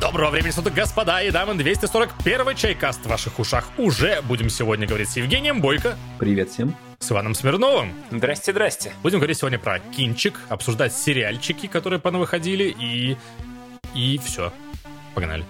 Доброго времени суток, господа и дамы. 241 чайкаст в ваших ушах. Уже будем сегодня говорить с Евгением Бойко. Привет всем. С Иваном Смирновым. Здрасте, здрасте. Будем говорить сегодня про кинчик, обсуждать сериальчики, которые понавыходили, и... И все. Погнали.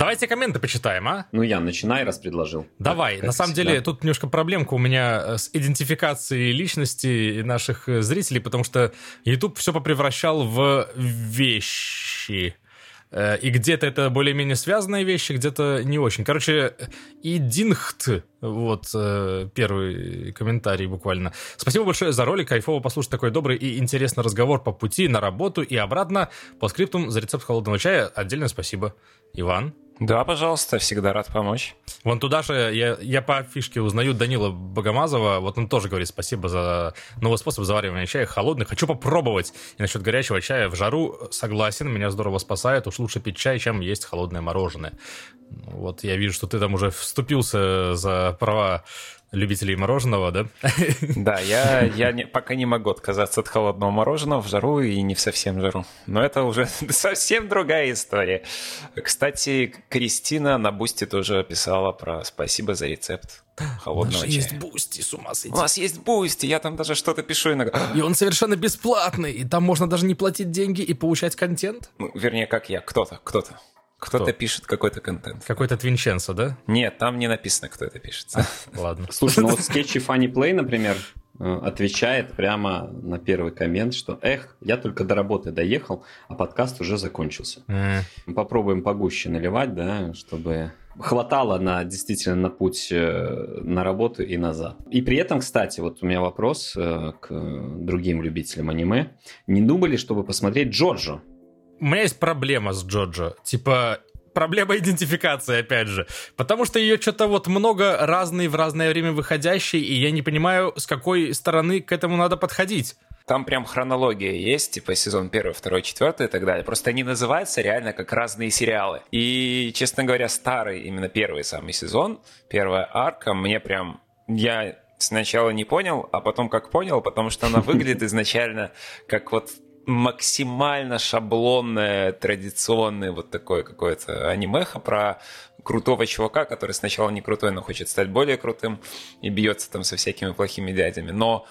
Давайте комменты почитаем, а? Ну, я начинай, раз предложил. Давай. Как На самом всегда. деле, тут немножко проблемка у меня э, с идентификацией личности наших э, зрителей, потому что YouTube все попревращал в вещи. Э, И где-то это более-менее связанные вещи, где-то не очень. Короче, идинхт, вот э, первый комментарий буквально. Спасибо большое за ролик, кайфово послушать такой добрый и интересный разговор по пути на работу и обратно. По скриптум за рецепт холодного чая отдельное спасибо. Иван? Да, пожалуйста, всегда рад помочь. Вон туда же я, я по фишке узнаю Данила Богомазова. Вот он тоже говорит спасибо за новый способ заваривания чая холодный. Хочу попробовать. И насчет горячего чая в жару согласен. Меня здорово спасает. Уж лучше пить чай, чем есть холодное мороженое. Ну, Вот я вижу, что ты там уже вступился за права любителей мороженого, да? Да, я, я не- пока не могу отказаться от холодного мороженого в жару и не в совсем жару. Но это уже совсем другая история. Кстати, Кристина на Boosty тоже писала про спасибо за рецепт холодного чая. есть бусти, с ума сойти. У нас есть Boosty, я там даже что-то пишу иногда. И он совершенно бесплатный, и там можно даже не платить деньги и получать контент. Ну, вернее, как я, кто-то, кто-то. Кто-то Кто? пишет какой-то контент. Какой-то Твинченцо, да? Нет, там не написано, кто это пишет. Ладно. Слушай, ну вот Sketchy Funny Play, например, э, отвечает прямо на первый коммент, что «Эх, я только до работы доехал, а подкаст уже закончился». Э, Попробуем погуще наливать, да, чтобы хватало на действительно на путь э, на работу и назад. И при этом, кстати, вот у меня вопрос э, к другим любителям аниме. Не думали, чтобы посмотреть Джорджо? У меня есть проблема с Джоджо. Типа, проблема идентификации, опять же. Потому что ее что-то вот много разной в разное время выходящей, и я не понимаю, с какой стороны к этому надо подходить. Там прям хронология есть, типа сезон первый, второй, четвертый и так далее. Просто они называются реально как разные сериалы. И, честно говоря, старый, именно первый самый сезон, первая арка, мне прям... Я сначала не понял, а потом как понял, потому что она выглядит изначально как вот максимально шаблонное, традиционное вот такое какое-то анимеха про крутого чувака, который сначала не крутой, но хочет стать более крутым и бьется там со всякими плохими дядями. Но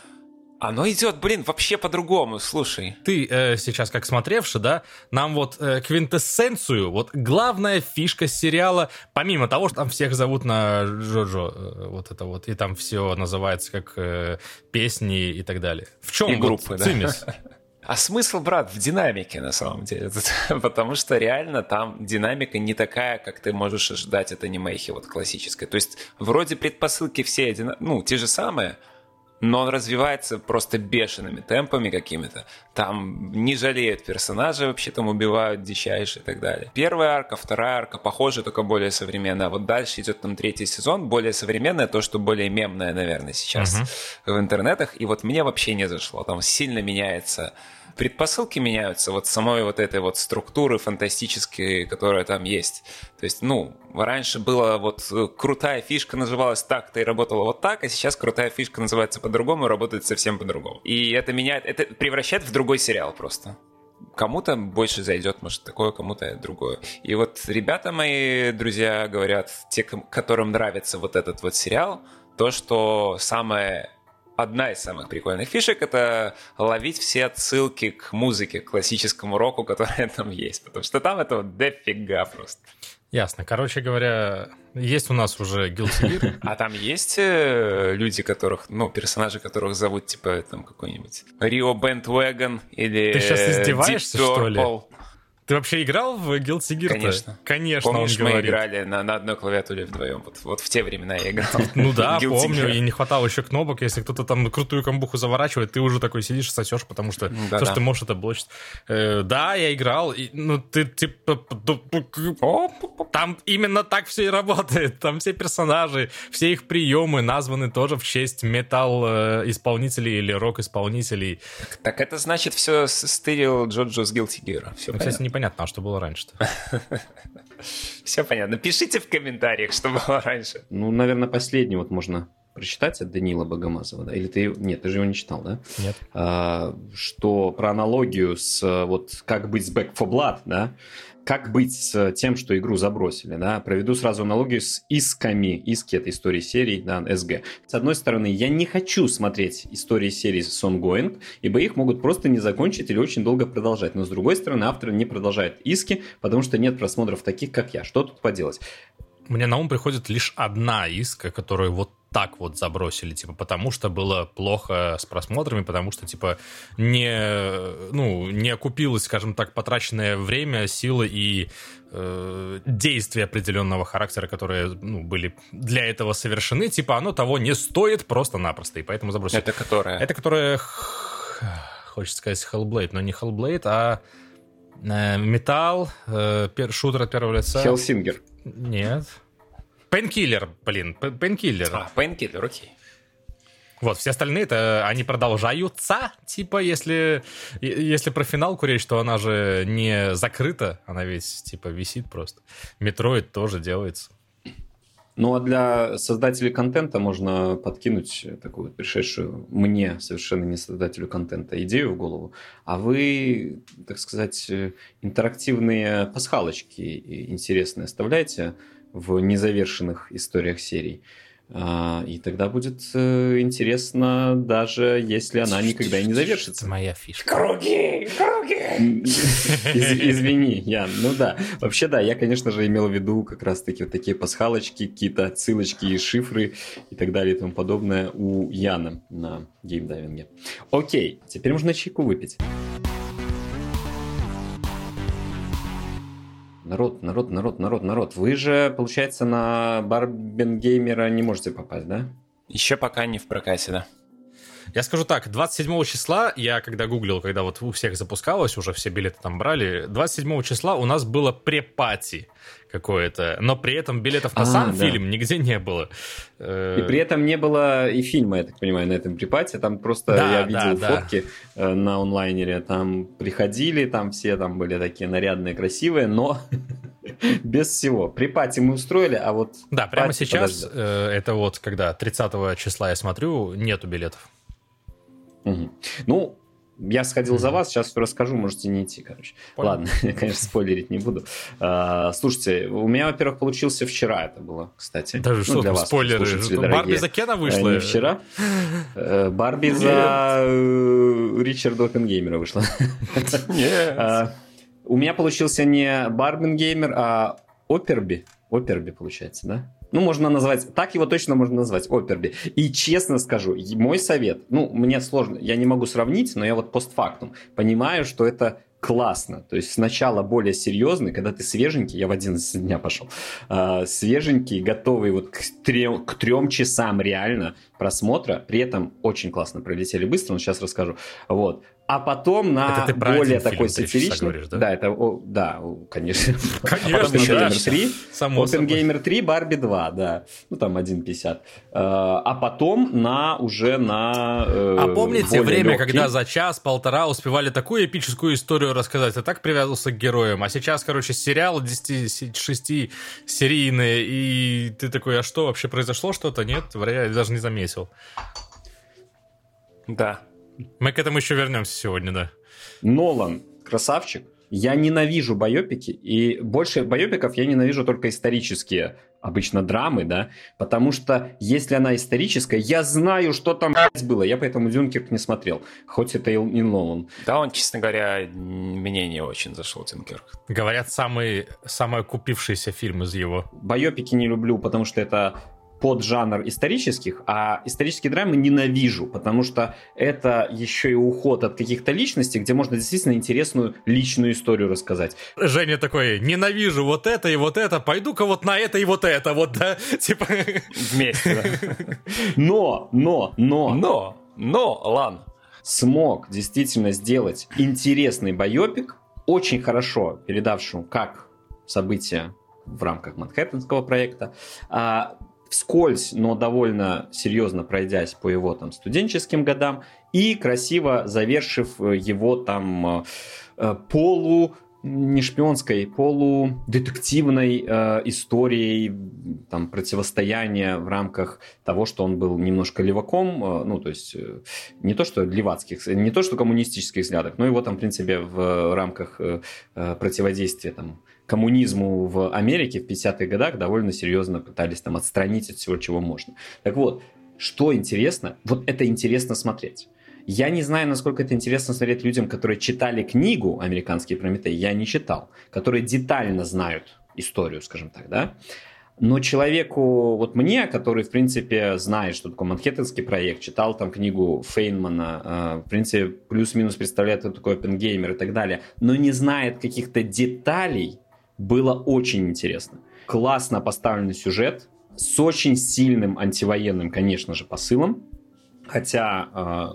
оно идет, блин, вообще по-другому, слушай. Ты э, сейчас, как смотревший, да, нам вот э, квинтэссенцию, вот главная фишка сериала, помимо того, что там всех зовут на Джоджо, э, вот это вот, и там все называется как э, песни и так далее. В чем И группы, да. цимис? А смысл, брат, в динамике, на самом деле. Потому что реально там динамика не такая, как ты можешь ожидать от анимейхи вот классической. То есть вроде предпосылки все одина- ну, те же самые, но он развивается просто бешеными темпами какими-то. Там не жалеют персонажей, вообще там убивают дичайше и так далее. Первая арка, вторая арка похожа, только более современная. А вот дальше идет там третий сезон, более современное, то, что более мемное, наверное, сейчас в интернетах. И вот мне вообще не зашло. Там сильно меняется предпосылки меняются вот самой вот этой вот структуры фантастической, которая там есть. То есть, ну, раньше была вот э, крутая фишка называлась так-то и работала вот так, а сейчас крутая фишка называется по-другому и работает совсем по-другому. И это меняет, это превращает в другой сериал просто. Кому-то больше зайдет, может, такое, кому-то другое. И вот ребята мои, друзья, говорят, те, которым нравится вот этот вот сериал, то, что самое одна из самых прикольных фишек это ловить все отсылки к музыке, к классическому року, которая там есть. Потому что там этого дофига просто. Ясно. Короче говоря, есть у нас уже Guilty Gear. А там есть э, люди, которых, ну, персонажи, которых зовут, типа, там, какой-нибудь Рио Бентвеган или Ты э, издеваешься, Deep что ли? Ты вообще играл в Guilty Gear? Конечно. Конечно, Помнишь, мы говорит. играли на, на одной клавиатуре вдвоем? Вот, вот в те времена я играл. Ну да, помню, Gear. и не хватало еще кнопок. Если кто-то там крутую камбуху заворачивает, ты уже такой сидишь и сосешь, потому что то, что ты можешь, это блочить. Э, да, я играл, и, ну ты типа... Там именно так все и работает. Там все персонажи, все их приемы названы тоже в честь металл-исполнителей или рок-исполнителей. Так это значит все стырил Джоджо с Guilty Gear. Все Ну, кстати, непонятно, а что было раньше-то. Все понятно. Пишите в комментариях, что было раньше. Ну, наверное, последний вот можно прочитать от Данила Богомазова, да? Или ты... Нет, ты же его не читал, да? Нет. А, что про аналогию с вот как быть с Back for Blood, да? Как быть с тем, что игру забросили, да? Проведу сразу аналогию с исками. Иски – это истории серий, да, СГ. С одной стороны, я не хочу смотреть истории серий с ongoing, ибо их могут просто не закончить или очень долго продолжать. Но с другой стороны, автор не продолжает иски, потому что нет просмотров таких, как я. Что тут поделать? Мне на ум приходит лишь одна иска, которую вот так вот забросили, типа, потому что было плохо с просмотрами, потому что, типа, не, ну, не окупилось, скажем так, потраченное время, силы и э, действия определенного характера, которые, ну, были для этого совершены, типа, оно того не стоит просто-напросто, и поэтому забросили. Это которое? Это которое, хочется сказать, Hellblade, но не Hellblade, а э, Металл, э, шутер от первого лица. Hellsinger. Нет. Painkiller, блин, Painkiller. А, Painkiller, окей. Вот, все остальные это они продолжаются. Типа, если, если про финалку речь, то она же не закрыта, она ведь типа висит просто. Metroid тоже делается. Ну а для создателей контента можно подкинуть такую вот пришедшую мне, совершенно не создателю контента, идею в голову. А вы, так сказать, интерактивные пасхалочки интересные оставляйте в незавершенных историях серий. А, и тогда будет э, интересно, даже если она никогда и не завершится. Моя фишка. Круги! Круги! извини, Ян. Ну да. Вообще, да, я, конечно же, имел в виду как раз-таки вот такие пасхалочки, какие-то отсылочки и шифры и так далее и тому подобное у Яна на геймдайвинге. Окей, теперь можно чайку выпить. Народ, народ, народ, народ, народ. Вы же, получается, на Барбенгеймера не можете попасть, да? Еще пока не в прокате, да. Я скажу так, 27 числа, я когда гуглил, когда вот у всех запускалось, уже все билеты там брали, 27 числа у нас было препати какое-то, но при этом билетов на а, сам да. фильм нигде не было. И при этом не было и фильма, я так понимаю, на этом припате, там просто да, я видел да, фотки да. Э, на онлайнере, там приходили, там все там были такие нарядные, красивые, но без всего. Припати мы устроили, а вот... Да, прямо сейчас, э, это вот когда 30 числа я смотрю, нету билетов. Угу. Ну, я сходил за вас, сейчас расскажу, можете не идти, короче. Понял. Ладно, я, конечно, спойлерить не буду. А, слушайте, у меня, во-первых, получился вчера это было, кстати. Даже ну, что для вас, спойлеры? Барби за Кена вышла? Не вчера. Э, Барби за э, Ричарда Опенгеймера вышла. Нет. А, у меня получился не Барбенгеймер, а Оперби. Оперби, получается, да? Ну, можно назвать, так его точно можно назвать, Оперби. И честно скажу, мой совет, ну, мне сложно, я не могу сравнить, но я вот постфактум понимаю, что это классно. То есть сначала более серьезный, когда ты свеженький, я в 11 дня пошел, э, свеженький, готовый вот к трем, к трем часам реально просмотра, при этом очень классно пролетели быстро, но сейчас расскажу. Вот а потом на это ты более такой сатиричный... Говоришь, да? да, это, о, да, конечно. Конечно, а 3, Само Gamer 3, Барби 2, да. Ну, там 1.50. Э, а потом на уже на э, А помните время, легкий... когда за час-полтора успевали такую эпическую историю рассказать? Я так привязывался к героям. А сейчас, короче, сериал 10-6 серийный, и ты такой, а что, вообще произошло что-то? Нет, я даже не заметил. Да, мы к этому еще вернемся сегодня, да. Нолан, красавчик. Я ненавижу байопики, и больше байопиков я ненавижу только исторические, обычно драмы, да, потому что если она историческая, я знаю, что там было, я поэтому Дюнкерк не смотрел, хоть это и Нолан. Да, он, честно говоря, мне не очень зашел Дюнкерк. Говорят, самый, самый купившийся фильм из его. Байопики не люблю, потому что это под жанр исторических, а исторические драмы ненавижу, потому что это еще и уход от каких-то личностей, где можно действительно интересную личную историю рассказать. Женя такой, ненавижу вот это и вот это, пойду-ка вот на это и вот это, вот, да, типа... Вместе, да. Но, но, но... Но, но, Лан. Смог действительно сделать интересный байопик, очень хорошо передавший как события в рамках Манхэттенского проекта, а вскользь, но довольно серьезно пройдясь по его там студенческим годам и красиво завершив э, его там э, э, полу не шпионской, полудетективной э, историей там, противостояния в рамках того, что он был немножко леваком, э, ну, то есть э, не то, что левацких, не то, что коммунистических взглядов, но его там, в принципе, в рамках э, противодействия там, коммунизму в Америке в 50-х годах довольно серьезно пытались там отстранить от всего, чего можно. Так вот, что интересно, вот это интересно смотреть. Я не знаю, насколько это интересно смотреть людям, которые читали книгу «Американский Прометей», я не читал, которые детально знают историю, скажем так, да. Но человеку, вот мне, который, в принципе, знает, что такое Манхэттенский проект, читал там книгу Фейнмана, э, в принципе, плюс-минус представляет, что такое опенгеймер и так далее, но не знает каких-то деталей, было очень интересно. Классно поставленный сюжет, с очень сильным антивоенным, конечно же, посылом, хотя э,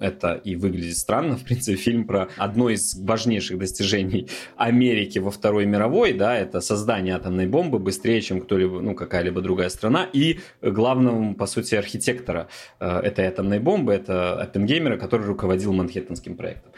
это и выглядит странно. В принципе, фильм про одно из важнейших достижений Америки во Второй мировой, да, это создание атомной бомбы быстрее, чем кто-либо, ну, какая-либо другая страна, и главного, по сути, архитектора э, этой атомной бомбы, это Оппенгеймера, который руководил Манхэттенским проектом.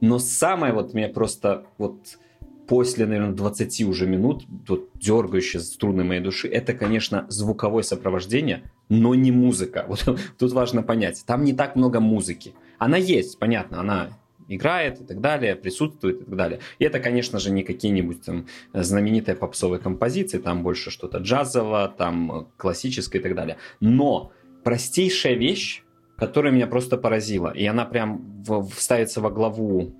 Но самое вот меня просто вот после, наверное, 20 уже минут, вот дергающие струны моей души, это, конечно, звуковое сопровождение, но не музыка. Вот тут важно понять, там не так много музыки. Она есть, понятно, она играет и так далее, присутствует и так далее. И это, конечно же, не какие-нибудь там знаменитые попсовые композиции, там больше что-то джазово, там классическое и так далее. Но простейшая вещь, которая меня просто поразила, и она прям вставится во главу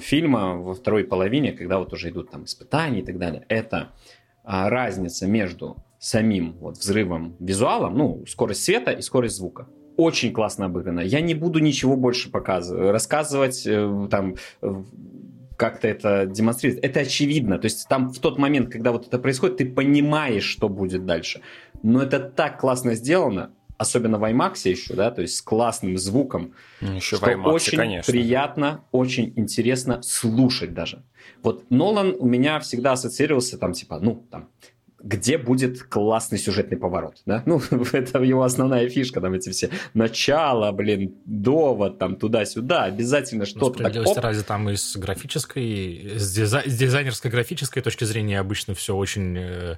фильма во второй половине, когда вот уже идут там испытания и так далее, это а, разница между самим вот взрывом визуалом, ну, скорость света и скорость звука. Очень классно обыграно. Я не буду ничего больше показывать, рассказывать э, там как-то это демонстрировать. Это очевидно. То есть там в тот момент, когда вот это происходит, ты понимаешь, что будет дальше. Но это так классно сделано, особенно в IMAX еще, да, то есть с классным звуком, еще что IMAX, очень конечно. приятно, очень интересно слушать даже. Вот Нолан у меня всегда ассоциировался там типа, ну, там, где будет классный сюжетный поворот, да? Ну, это его основная фишка, там эти все начало, блин, довод, там туда-сюда, обязательно ну, что-то. Ну, так, ради там и с графической, с, дизай, с дизайнерской графической точки зрения обычно все очень э,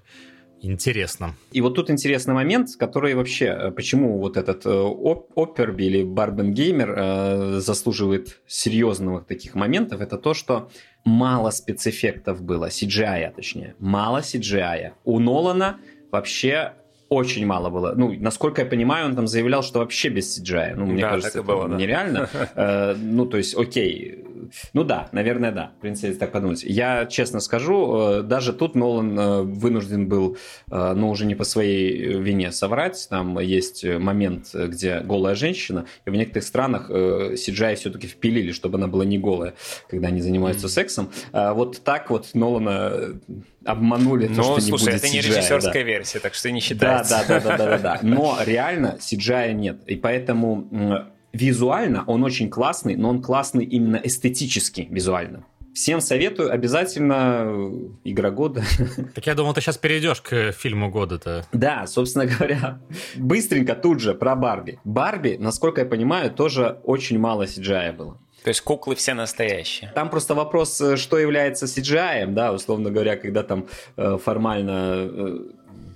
Интересно. И вот тут интересный момент, который вообще, э, почему вот этот э, Оперби или Барбенгеймер э, заслуживает серьезных таких моментов, это то, что мало спецэффектов было, CGI точнее, мало CGI. У Нолана вообще очень мало было. Ну, насколько я понимаю, он там заявлял, что вообще без CGI. Ну, мне да, кажется, это было, да. нереально. Ну, то есть, окей, ну да, наверное, да. В принципе, если так подумать. Я честно скажу, э, даже тут Нолан э, вынужден был, э, но уже не по своей вине соврать. Там есть момент, где голая женщина, и в некоторых странах CGI все-таки впилили, чтобы она была не голая, когда они занимаются mm-hmm. сексом. А вот так вот Нолана обманули то, что слушай, не будет это CGI, не режиссерская да. версия, так что не считается. Да, да, да, да, да, да. Но реально CGI нет. И поэтому визуально он очень классный, но он классный именно эстетически визуально. Всем советую обязательно э, игра года. Так я думал, ты сейчас перейдешь к фильму года-то. Да, собственно говоря, быстренько тут же про Барби. Барби, насколько я понимаю, тоже очень мало CGI было. То есть куклы все настоящие. Там просто вопрос, э, что является CGI, да, условно говоря, когда там э, формально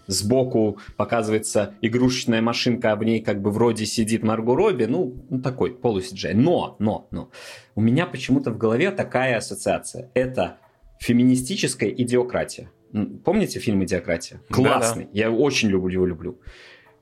сбоку показывается игрушечная машинка, а в ней как бы вроде сидит Марго Робби, ну, ну такой полусиджай. Но, но, но, у меня почему-то в голове такая ассоциация. Это феминистическая идиократия. Помните фильм «Идиократия»? Классный. Да, да. Я очень люблю его, люблю.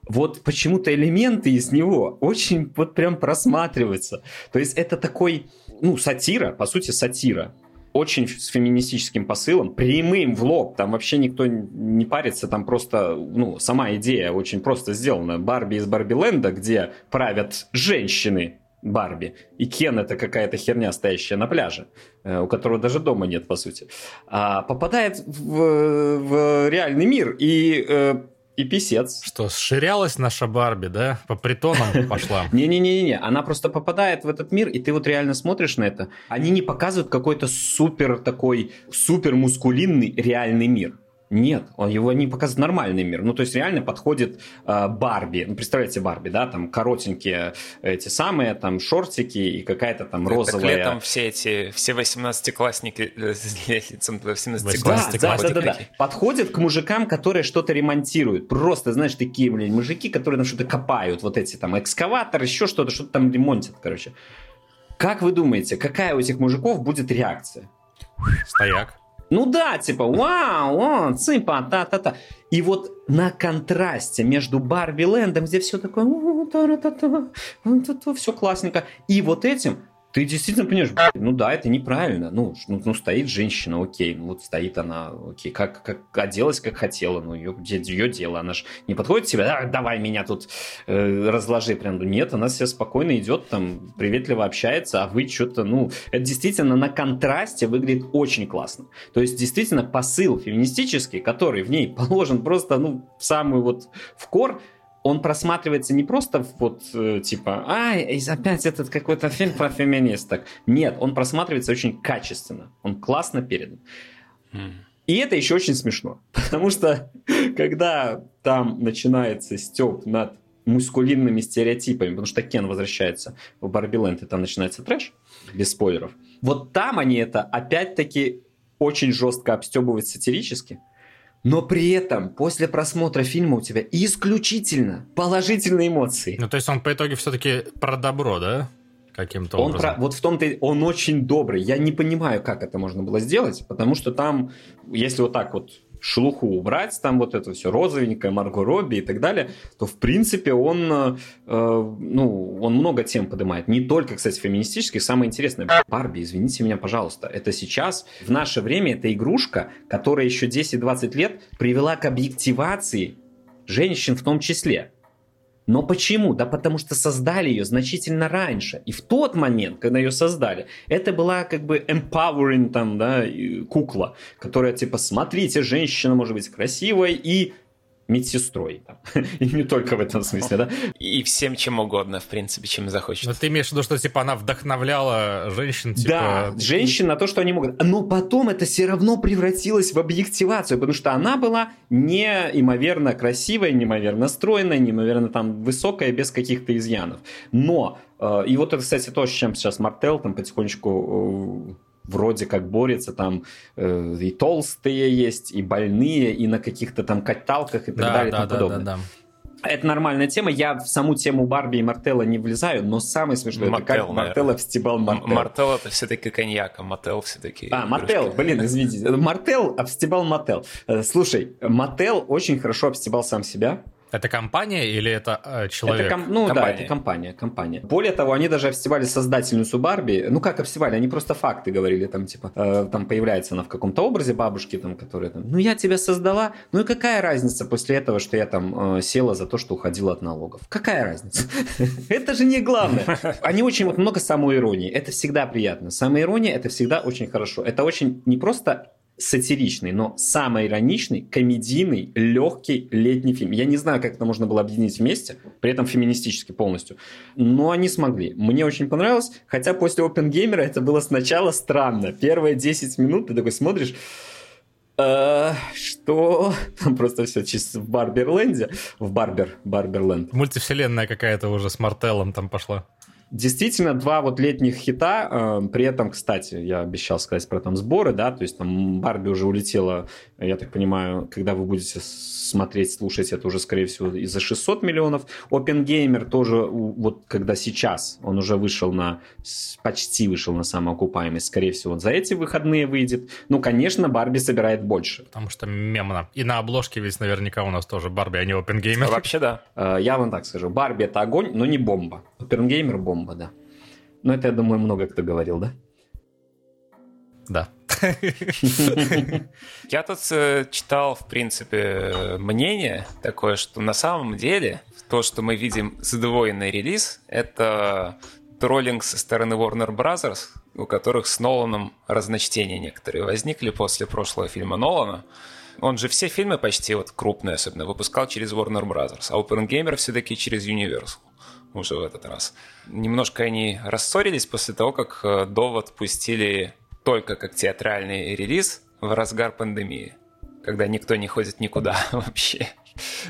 Вот почему-то элементы из него очень вот прям просматриваются. То есть это такой, ну, сатира, по сути, сатира очень с феминистическим посылом, прямым в лоб, там вообще никто не парится, там просто, ну, сама идея очень просто сделана. Барби из Барби-ленда, где правят женщины, Барби. И Кен это какая-то херня, стоящая на пляже, э, у которого даже дома нет, по сути. А попадает в, в реальный мир и э, и писец. Что, сширялась наша Барби, да? По притонам пошла? Не-не-не-не, она просто попадает в этот мир, и ты вот реально смотришь на это. Они не показывают какой-то супер такой, супер мускулинный реальный мир. Нет, он его не показывает нормальный мир. Ну, то есть реально подходит э, Барби. Ну, представляете, Барби, да, там коротенькие эти самые, там шортики и какая-то там розовая... Так летом все эти, все 18-классники, 18 да, да, да, да, да. Подходит к мужикам, которые что-то ремонтируют. Просто, знаешь, такие, блин, мужики, которые там что-то копают, вот эти там экскаватор, еще что-то, что-то там ремонтят, короче. Как вы думаете, какая у этих мужиков будет реакция? Стояк. Ну да, типа, вау, о, цыпа, та-та-та. И вот на контрасте между Барби Лэндом, где все такое, все классненько, и вот этим ты действительно понимаешь, ну да, это неправильно. Ну, ну, ну стоит женщина, окей, ну вот стоит она, окей, как, как оделась, как хотела, ну ее, ее дело, она же не подходит к тебе, а, давай меня тут э, разложи прям. Ну, нет, она себе спокойно идет, там, приветливо общается, а вы что-то, ну, это действительно на контрасте выглядит очень классно. То есть, действительно, посыл феминистический, который в ней положен просто, ну, в самую вот в кор, он просматривается не просто вот э, типа, а, опять этот какой-то фильм про феминисток. Нет, он просматривается очень качественно. Он классно передан. И это еще очень смешно, потому что когда там начинается степ над мускулинными стереотипами, потому что Кен возвращается в Барби Лэнд, и там начинается трэш, без спойлеров. Вот там они это опять-таки очень жестко обстебывают сатирически, но при этом после просмотра фильма у тебя исключительно положительные эмоции. Ну, то есть он по итоге все-таки про добро, да? Каким-то он образом. Про, вот в том-то он очень добрый. Я не понимаю, как это можно было сделать, потому что там, если вот так вот шелуху убрать, там вот это все розовенькое, Марго Робби и так далее, то в принципе он, э, ну, он много тем поднимает. Не только, кстати, феминистических. Самое интересное, Барби, извините меня, пожалуйста, это сейчас, в наше время, это игрушка, которая еще 10-20 лет привела к объективации женщин в том числе. Но почему? Да потому что создали ее значительно раньше. И в тот момент, когда ее создали, это была как бы empowering там, да, кукла, которая типа, смотрите, женщина может быть красивой и медсестрой. Там. И не только в этом смысле, да? И всем чем угодно, в принципе, чем захочет. Но ты имеешь в виду, что типа она вдохновляла женщин? Типа... Да, женщин на то, что они могут. Но потом это все равно превратилось в объективацию, потому что она была неимоверно красивая, неимоверно стройная, неимоверно там высокая, без каких-то изъянов. Но, э, и вот это, кстати, то, с чем сейчас Мартел там потихонечку э, вроде как борется, там э, и толстые есть, и больные, и на каких-то там каталках и так да, далее да, и тому да, подобное. Да, да. Это нормальная тема. Я в саму тему Барби и Мартелла не влезаю, но самое смешное, Мартел, это как Мартелла встебал Мартел. Мартел это все-таки коньяк, а Мартел все-таки... А, Мартел, блин, извините. Мартел обстебал Мартел. Э, слушай, Мартел очень хорошо обстебал сам себя. Это компания или это э, человек? Это ком- ну компания. да, это компания, компания. Более того, они даже обстебали создательницу Барби. Ну как обстебали? Они просто факты говорили, там типа, э, там появляется она в каком-то образе бабушки, там, которая там, ну я тебя создала, ну и какая разница после этого, что я там э, села за то, что уходила от налогов? Какая разница? Это же не главное. Они очень много самоиронии. Это всегда приятно. Самоирония это всегда очень хорошо. Это очень не просто сатиричный, но самый ироничный, комедийный, легкий летний фильм. Я не знаю, как это можно было объединить вместе, при этом феминистически полностью. Но они смогли. Мне очень понравилось, хотя после Опенгеймера это было сначала странно. Первые 10 минут ты такой смотришь, Uh, что? Там просто все чисто в Барберленде. В Барбер, Барберленд. Мультивселенная какая-то уже с Мартеллом там пошла. Действительно, два вот летних хита, э, при этом, кстати, я обещал сказать про там сборы, да, то есть там Барби уже улетела, я так понимаю, когда вы будете смотреть, слушать, это уже, скорее всего, и за 600 миллионов. Опенгеймер тоже, вот когда сейчас, он уже вышел на, почти вышел на самоокупаемость, скорее всего, вот за эти выходные выйдет. Ну, конечно, Барби собирает больше. Потому что мемно. И на обложке ведь наверняка у нас тоже Барби, а не Опенгеймер. Вообще, да. Э, я вам так скажу, Барби это огонь, но не бомба. Опенгеймер бомба бомба, да. Но это, я думаю, много кто говорил, да? Да. Я тут э, читал, в принципе, мнение такое, что на самом деле то, что мы видим сдвоенный релиз, это троллинг со стороны Warner Bros., у которых с Ноланом разночтения некоторые возникли после прошлого фильма Нолана. Он же все фильмы почти вот крупные особенно выпускал через Warner Bros., а Open Gamer все-таки через Universal уже в этот раз. Немножко они рассорились после того, как э, Довод пустили только как театральный релиз в разгар пандемии. когда никто не ходит никуда вообще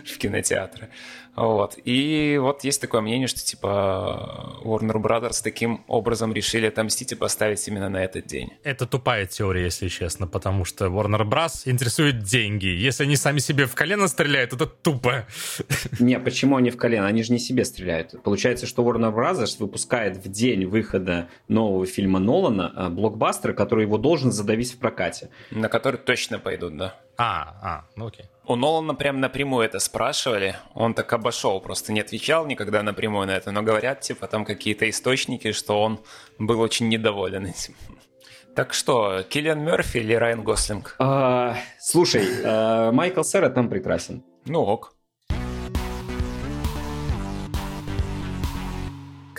в кинотеатры. Вот. И вот есть такое мнение, что типа Warner Brothers таким образом решили отомстить и поставить именно на этот день. Это тупая теория, если честно, потому что Warner Bros. интересует деньги. Если они сами себе в колено стреляют, это тупо. Не, почему они в колено? Они же не себе стреляют. Получается, что Warner Bros. выпускает в день выхода нового фильма Нолана э, блокбастер, который его должен задавить в прокате. На который точно пойдут, да. А, а, ну окей. У Нолана прям напрямую это спрашивали. Он так обошел, просто не отвечал никогда напрямую на это. Но говорят, типа, там какие-то источники, что он был очень недоволен этим. Так что, Киллиан Мерфи или Райан Гослинг? А, слушай, а, Майкл Сера там прекрасен. Ну ок.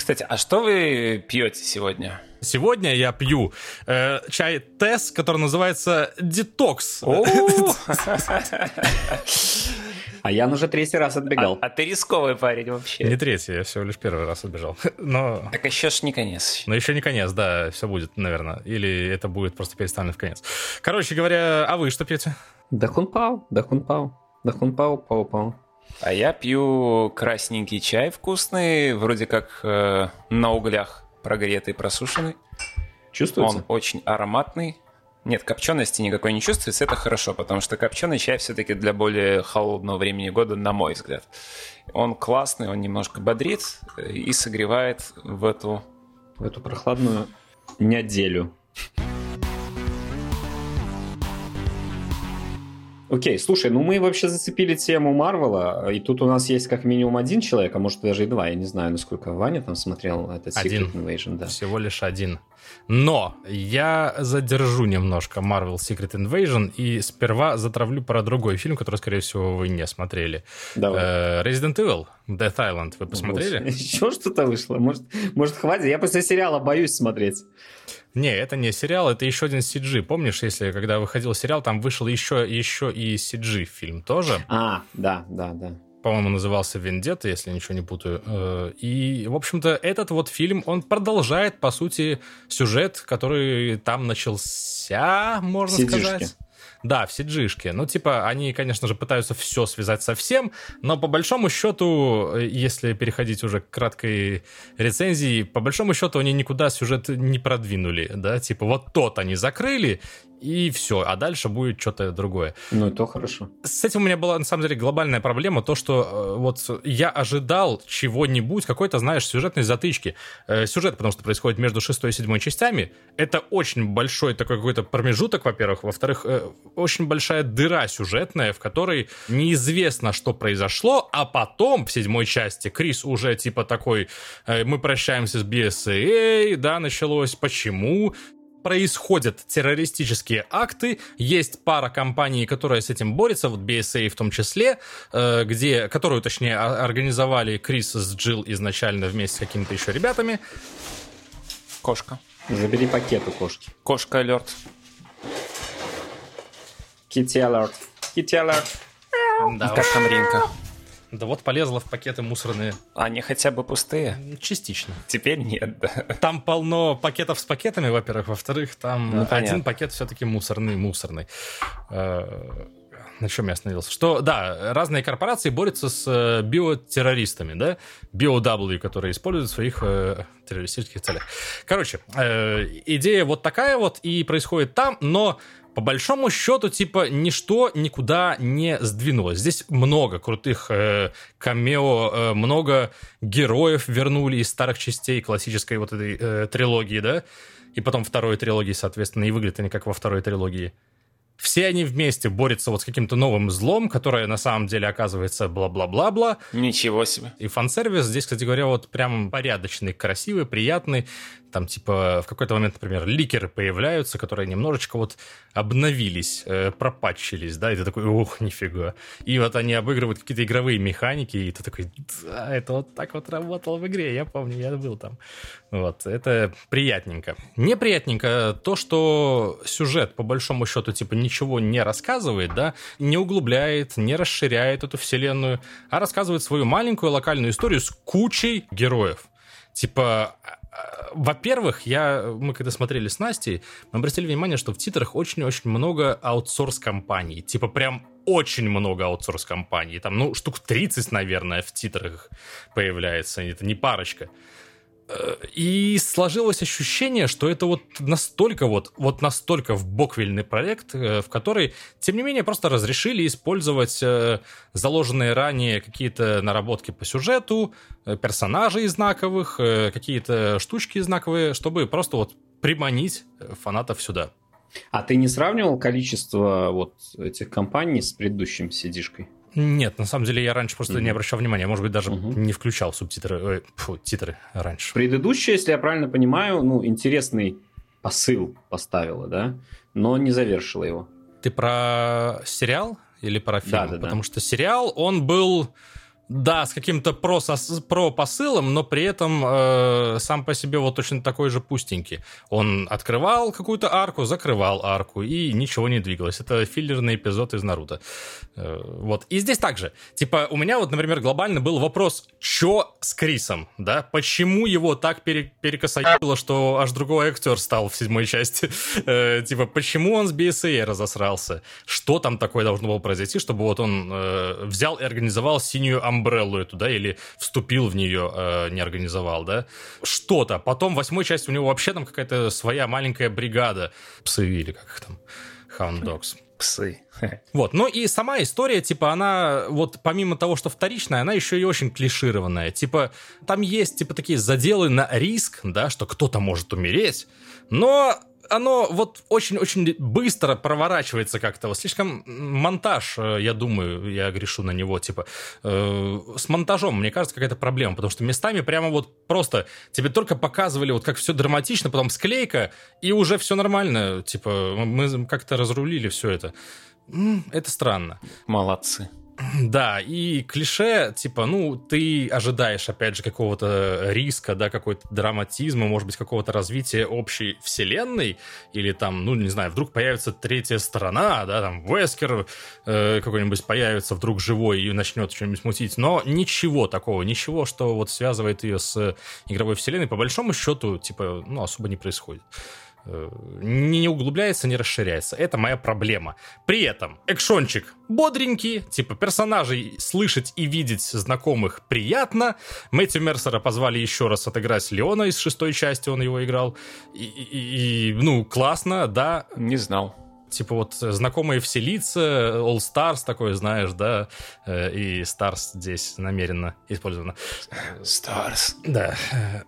Кстати, а что вы пьете сегодня? Сегодня я пью э, чай Тесс, который называется Детокс. А я уже третий раз отбегал. А, а ты рисковый парень вообще. Не третий, я всего лишь первый раз отбежал. Но... Так еще ж не конец. Но еще не конец, да, все будет, наверное. Или это будет просто переставлено в конец. Короче говоря, а вы что пьете? Дахун Пау, Дахун Пау, А я пью красненький чай вкусный, вроде как э, на углях прогретый, просушенный. Чувствуется? Он очень ароматный. Нет, копчености никакой не чувствуется, это хорошо, потому что копченый чай все-таки для более холодного времени года, на мой взгляд. Он классный, он немножко бодрит и согревает в эту... В эту прохладную неделю. Окей, слушай, ну мы вообще зацепили тему Марвела, и тут у нас есть как минимум один человек, а может даже и два, я не знаю, насколько Ваня там смотрел этот Secret один. Invasion. Да. Всего лишь один. Но я задержу немножко Marvel Secret Invasion и сперва затравлю про другой фильм, который, скорее всего, вы не смотрели. Давай. Э, Resident Evil, Death Island, вы посмотрели? Еще что-то вышло? Может, может хватит? Я после сериала боюсь смотреть. Не, это не сериал, это еще один CG. Помнишь, если когда выходил сериал, там вышел еще, еще и CG фильм тоже? А, да, да, да. По-моему, назывался «Вендетта», если ничего не путаю. Э, и, в общем-то, этот вот фильм, он продолжает, по сути, сюжет, который там начался, можно Сидишки. сказать. Да, в CG-шке. Ну, типа, они, конечно же, пытаются все связать со всем, но по большому счету, э, если переходить уже к краткой рецензии, по большому счету они никуда сюжет не продвинули, да, типа, вот тот они закрыли, и все, а дальше будет что-то другое. Ну, и то хорошо. С этим у меня была, на самом деле, глобальная проблема, то, что э, вот я ожидал чего-нибудь, какой-то, знаешь, сюжетной затычки. Э, сюжет, потому что происходит между шестой и седьмой частями, это очень большой такой какой-то промежуток, во-первых. Во-вторых, э, очень большая дыра сюжетная, в которой неизвестно, что произошло, а потом в седьмой части Крис уже типа такой, э, мы прощаемся с BSA, да, началось, почему? Происходят террористические акты, есть пара компаний, которая с этим борется, вот BSA в том числе, э, где, которую, точнее, организовали Крис с Джилл изначально вместе с какими-то еще ребятами. Кошка. Забери пакет у кошки. Кошка алерт. Kitty alert. Kitty alert. Да, Как там Ринка? Да вот полезла в пакеты мусорные. Они хотя бы пустые? Частично. Теперь нет, да. Там полно пакетов с пакетами, во-первых. Во-вторых, там Ну, один понятно. пакет все-таки мусорный, мусорный. Э, На чем я остановился? Что, да, разные корпорации борются с э, биотеррористами, да? BOW, которые используют в своих э, террористических целях. Короче, э, идея вот такая вот и происходит там, но по большому счету, типа, ничто никуда не сдвинулось. Здесь много крутых э, камео, э, много героев вернули из старых частей классической вот этой э, трилогии, да? И потом второй трилогии, соответственно, и выглядят они как во второй трилогии. Все они вместе борются вот с каким-то новым злом, которое на самом деле оказывается бла-бла-бла-бла. Ничего себе. И фан-сервис здесь, кстати говоря, вот прям порядочный, красивый, приятный. Там, типа, в какой-то момент, например, ликеры появляются, которые немножечко вот обновились, э, пропатчились, да, и ты такой, ух, нифига. И вот они обыгрывают какие-то игровые механики, и ты такой, да, это вот так вот работало в игре, я помню, я был там. Вот, это приятненько. Неприятненько то, что сюжет, по большому счету, типа, ничего не рассказывает, да, не углубляет, не расширяет эту вселенную, а рассказывает свою маленькую локальную историю с кучей героев. Типа, во-первых, я, мы когда смотрели с Настей, мы обратили внимание, что в титрах очень-очень много аутсорс-компаний. Типа прям очень много аутсорс-компаний. Там, ну, штук 30, наверное, в титрах появляется. Это не парочка. И сложилось ощущение, что это вот настолько вот, вот настолько в боквильный проект, э, в который, тем не менее, просто разрешили использовать э, заложенные ранее какие-то наработки по сюжету, э, персонажей знаковых, какие-то штучки знаковые, чтобы просто вот приманить фанатов сюда. А ты не сравнивал количество вот этих компаний с предыдущим сидишкой? Нет, на самом деле я раньше просто mm-hmm. не обращал внимания, может быть, даже mm-hmm. не включал субтитры, э, фу, титры раньше. Предыдущая, если я правильно понимаю, ну, интересный посыл поставила, да, но не завершила его. Ты про сериал или про фильм? Да, да, Потому да. что сериал, он был да, с каким-то про, про посылом, но при этом э, сам по себе вот точно такой же пустенький. Он открывал какую-то арку, закрывал арку, и ничего не двигалось. Это филлерный эпизод из Наруто. Э, вот. И здесь также. Типа, у меня вот, например, глобально был вопрос, что с Крисом, да? Почему его так пере перекосоебило, что аж другой актер стал в седьмой части? э, типа, почему он с BSA разосрался? Что там такое должно было произойти, чтобы вот он э, взял и организовал синюю Амбреллу эту, да, или вступил в нее, э, не организовал, да, что-то. Потом восьмой части у него вообще там какая-то своя маленькая бригада. Псы или как их там, Hound Dogs. Псы. Вот, ну и сама история, типа, она, вот помимо того, что вторичная, она еще и очень клишированная. Типа, там есть, типа, такие заделы на риск, да, что кто-то может умереть, но оно вот очень-очень быстро проворачивается как-то. Вот слишком монтаж, э, я думаю, я грешу на него, типа, э, с монтажом, мне кажется, какая-то проблема, потому что местами прямо вот просто тебе только показывали вот как все драматично, потом склейка, и уже все нормально, типа, мы как-то разрулили все это. Это странно. Молодцы. Да, и клише, типа, ну, ты ожидаешь, опять же, какого-то риска, да, какой-то драматизма, может быть, какого-то развития общей вселенной, или там, ну, не знаю, вдруг появится третья сторона, да, там, Вескер э, какой-нибудь появится вдруг живой и начнет что-нибудь мутить, но ничего такого, ничего, что вот связывает ее с игровой вселенной, по большому счету, типа, ну, особо не происходит не углубляется, не расширяется. Это моя проблема. При этом экшончик бодренький, типа персонажей слышать и видеть знакомых приятно. Мэтью Мерсера позвали еще раз отыграть Леона из шестой части, он его играл. И, и, и ну, классно, да. Не знал типа вот знакомые все лица, All Stars такой, знаешь, да, э, и Stars здесь намеренно использовано. Stars. Да,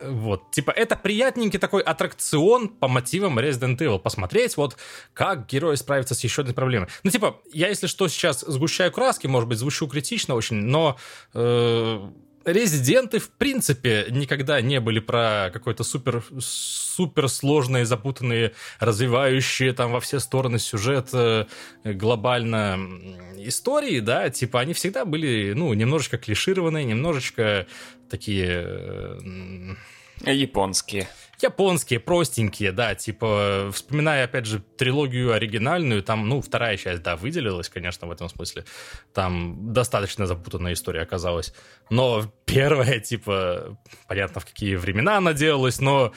вот, типа это приятненький такой аттракцион по мотивам Resident Evil, посмотреть вот, как герой справится с еще одной проблемой. Ну, типа, я, если что, сейчас сгущаю краски, может быть, звучу критично очень, но... Э, резиденты, в принципе, никогда не были про какой-то супер, супер сложные, запутанные, развивающие там во все стороны сюжет э, глобально истории, да, типа они всегда были, ну, немножечко клишированные, немножечко такие... Э, Японские японские, простенькие, да, типа, вспоминая, опять же, трилогию оригинальную, там, ну, вторая часть, да, выделилась, конечно, в этом смысле, там достаточно запутанная история оказалась, но первая, типа, понятно, в какие времена она делалась, но,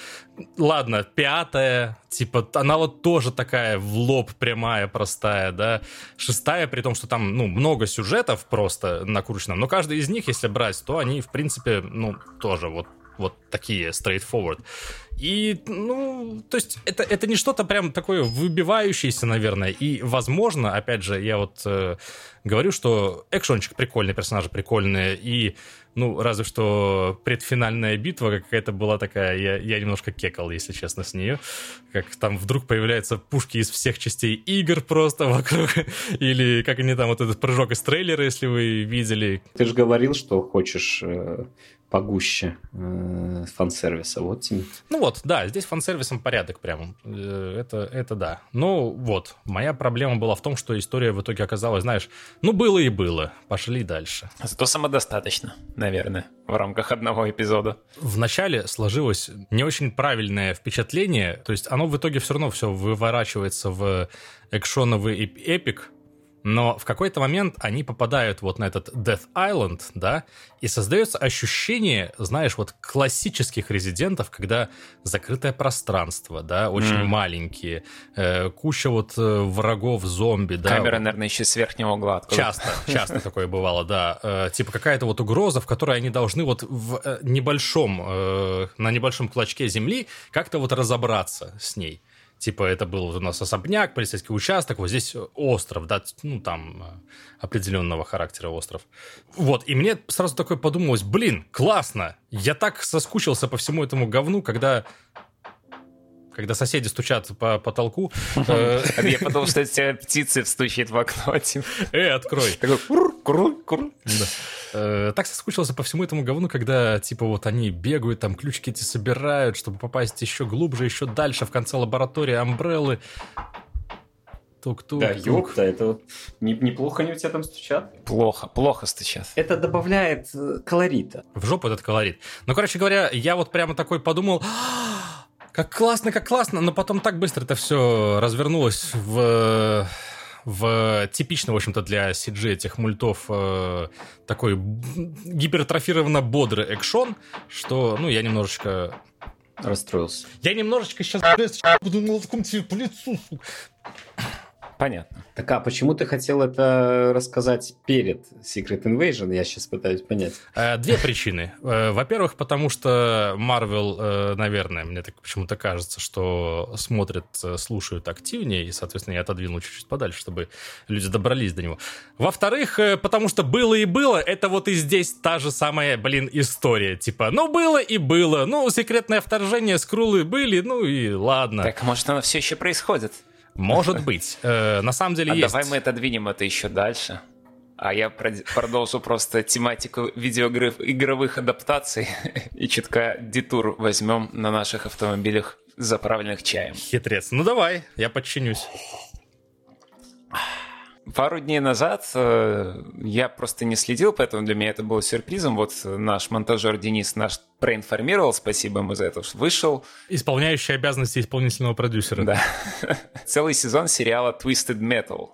ладно, пятая, типа, она вот тоже такая в лоб прямая, простая, да, шестая, при том, что там, ну, много сюжетов просто накручено, но каждый из них, если брать, то они, в принципе, ну, тоже вот вот такие straightforward. И, ну, то есть это, это не что-то прям такое выбивающееся, наверное. И, возможно, опять же, я вот э, говорю, что экшончик прикольный, персонажи прикольные, и, ну, разве что предфинальная битва какая-то была такая, я, я немножко кекал, если честно, с нее. Как там вдруг появляются пушки из всех частей игр просто вокруг, или как они там, вот этот прыжок из трейлера, если вы видели. Ты же говорил, что хочешь э, погуще э, фан-сервиса. Вот тебе. Ну вот, да, здесь фан-сервисом порядок прям. Э, это, это да. Ну вот, моя проблема была в том, что история в итоге оказалась, знаешь, ну было и было, пошли дальше. Зато самодостаточно, наверное, в рамках одного эпизода. Вначале сложилось не очень правильное впечатление, то есть оно в итоге все равно все выворачивается в экшоновый эпик, Но в какой-то момент они попадают вот на этот Death Island, да, и создается ощущение, знаешь, вот классических резидентов, когда закрытое пространство, да, очень mm. маленькие, э, куча вот э, врагов, зомби, да. Камера, наверное, еще с верхнего угла. Откуда. Часто, часто такое бывало, да. Э, типа какая-то вот угроза, в которой они должны вот в э, небольшом, э, на небольшом клочке земли как-то вот разобраться с ней. Типа это был у нас особняк, полицейский участок, вот здесь остров, да, ну там э, определенного характера остров. Вот, и мне сразу такое подумалось, блин, классно, я так соскучился по всему этому говну, когда когда соседи стучат по потолку. Я подумал, что тебя птицы стучит в окно. Типа. Эй, открой. Э, так соскучился по всему этому говну, когда, типа, вот они бегают, там ключики эти собирают, чтобы попасть еще глубже, еще дальше, в конце лаборатории Амбреллы. Тук-тук. Да, ёпта, это вот неплохо они у тебя там стучат. Плохо, плохо стучат. Это добавляет э, колорита. В жопу этот колорит. Ну, короче говоря, я вот прямо такой подумал, как классно, как классно, но потом так быстро это все развернулось в в типично, в общем-то, для CG этих мультов э, такой гипертрофированно бодрый экшон, что, ну, я немножечко... Расстроился. Я немножечко сейчас буду молотком тебе по лицу, сука. Понятно. Так а почему ты хотел это рассказать перед Secret Invasion? Я сейчас пытаюсь понять. Э, две причины. Э, во-первых, потому что Marvel, э, наверное, мне так почему-то кажется, что смотрят, слушают активнее, и, соответственно, я отодвинул чуть-чуть подальше, чтобы люди добрались до него. Во-вторых, потому что было и было, это вот и здесь та же самая, блин, история. Типа, ну было и было, ну секретное вторжение, скрулы были, ну и ладно. Так, может, оно все еще происходит? Может быть. Э, на самом деле а есть. Давай мы отодвинем это еще дальше. А я продолжу просто тематику видеоигровых адаптаций и чутка детур возьмем на наших автомобилях, заправленных чаем. Хитрец. Ну давай, я подчинюсь. Пару дней назад э, я просто не следил, поэтому для меня это было сюрпризом. Вот наш монтажер Денис наш проинформировал, спасибо ему за это, что вышел. Исполняющий обязанности исполнительного продюсера. Да. Целый сезон сериала Twisted Metal.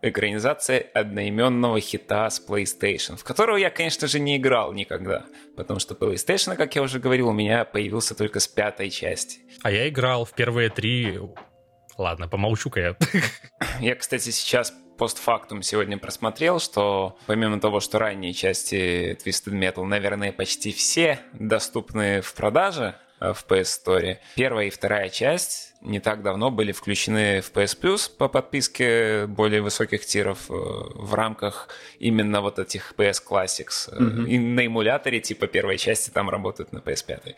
Экранизация одноименного хита с PlayStation, в которого я, конечно же, не играл никогда, потому что PlayStation, как я уже говорил, у меня появился только с пятой части. А я играл в первые три Ладно, помолчу-ка я. Я, кстати, сейчас постфактум сегодня просмотрел, что помимо того, что ранние части Twisted Metal, наверное, почти все доступны в продаже э, в PS Store. Первая и вторая часть не так давно были включены в PS Plus по подписке более высоких тиров э, в рамках именно вот этих PS Classics. Mm-hmm. И на эмуляторе типа первой части там работают на PS5.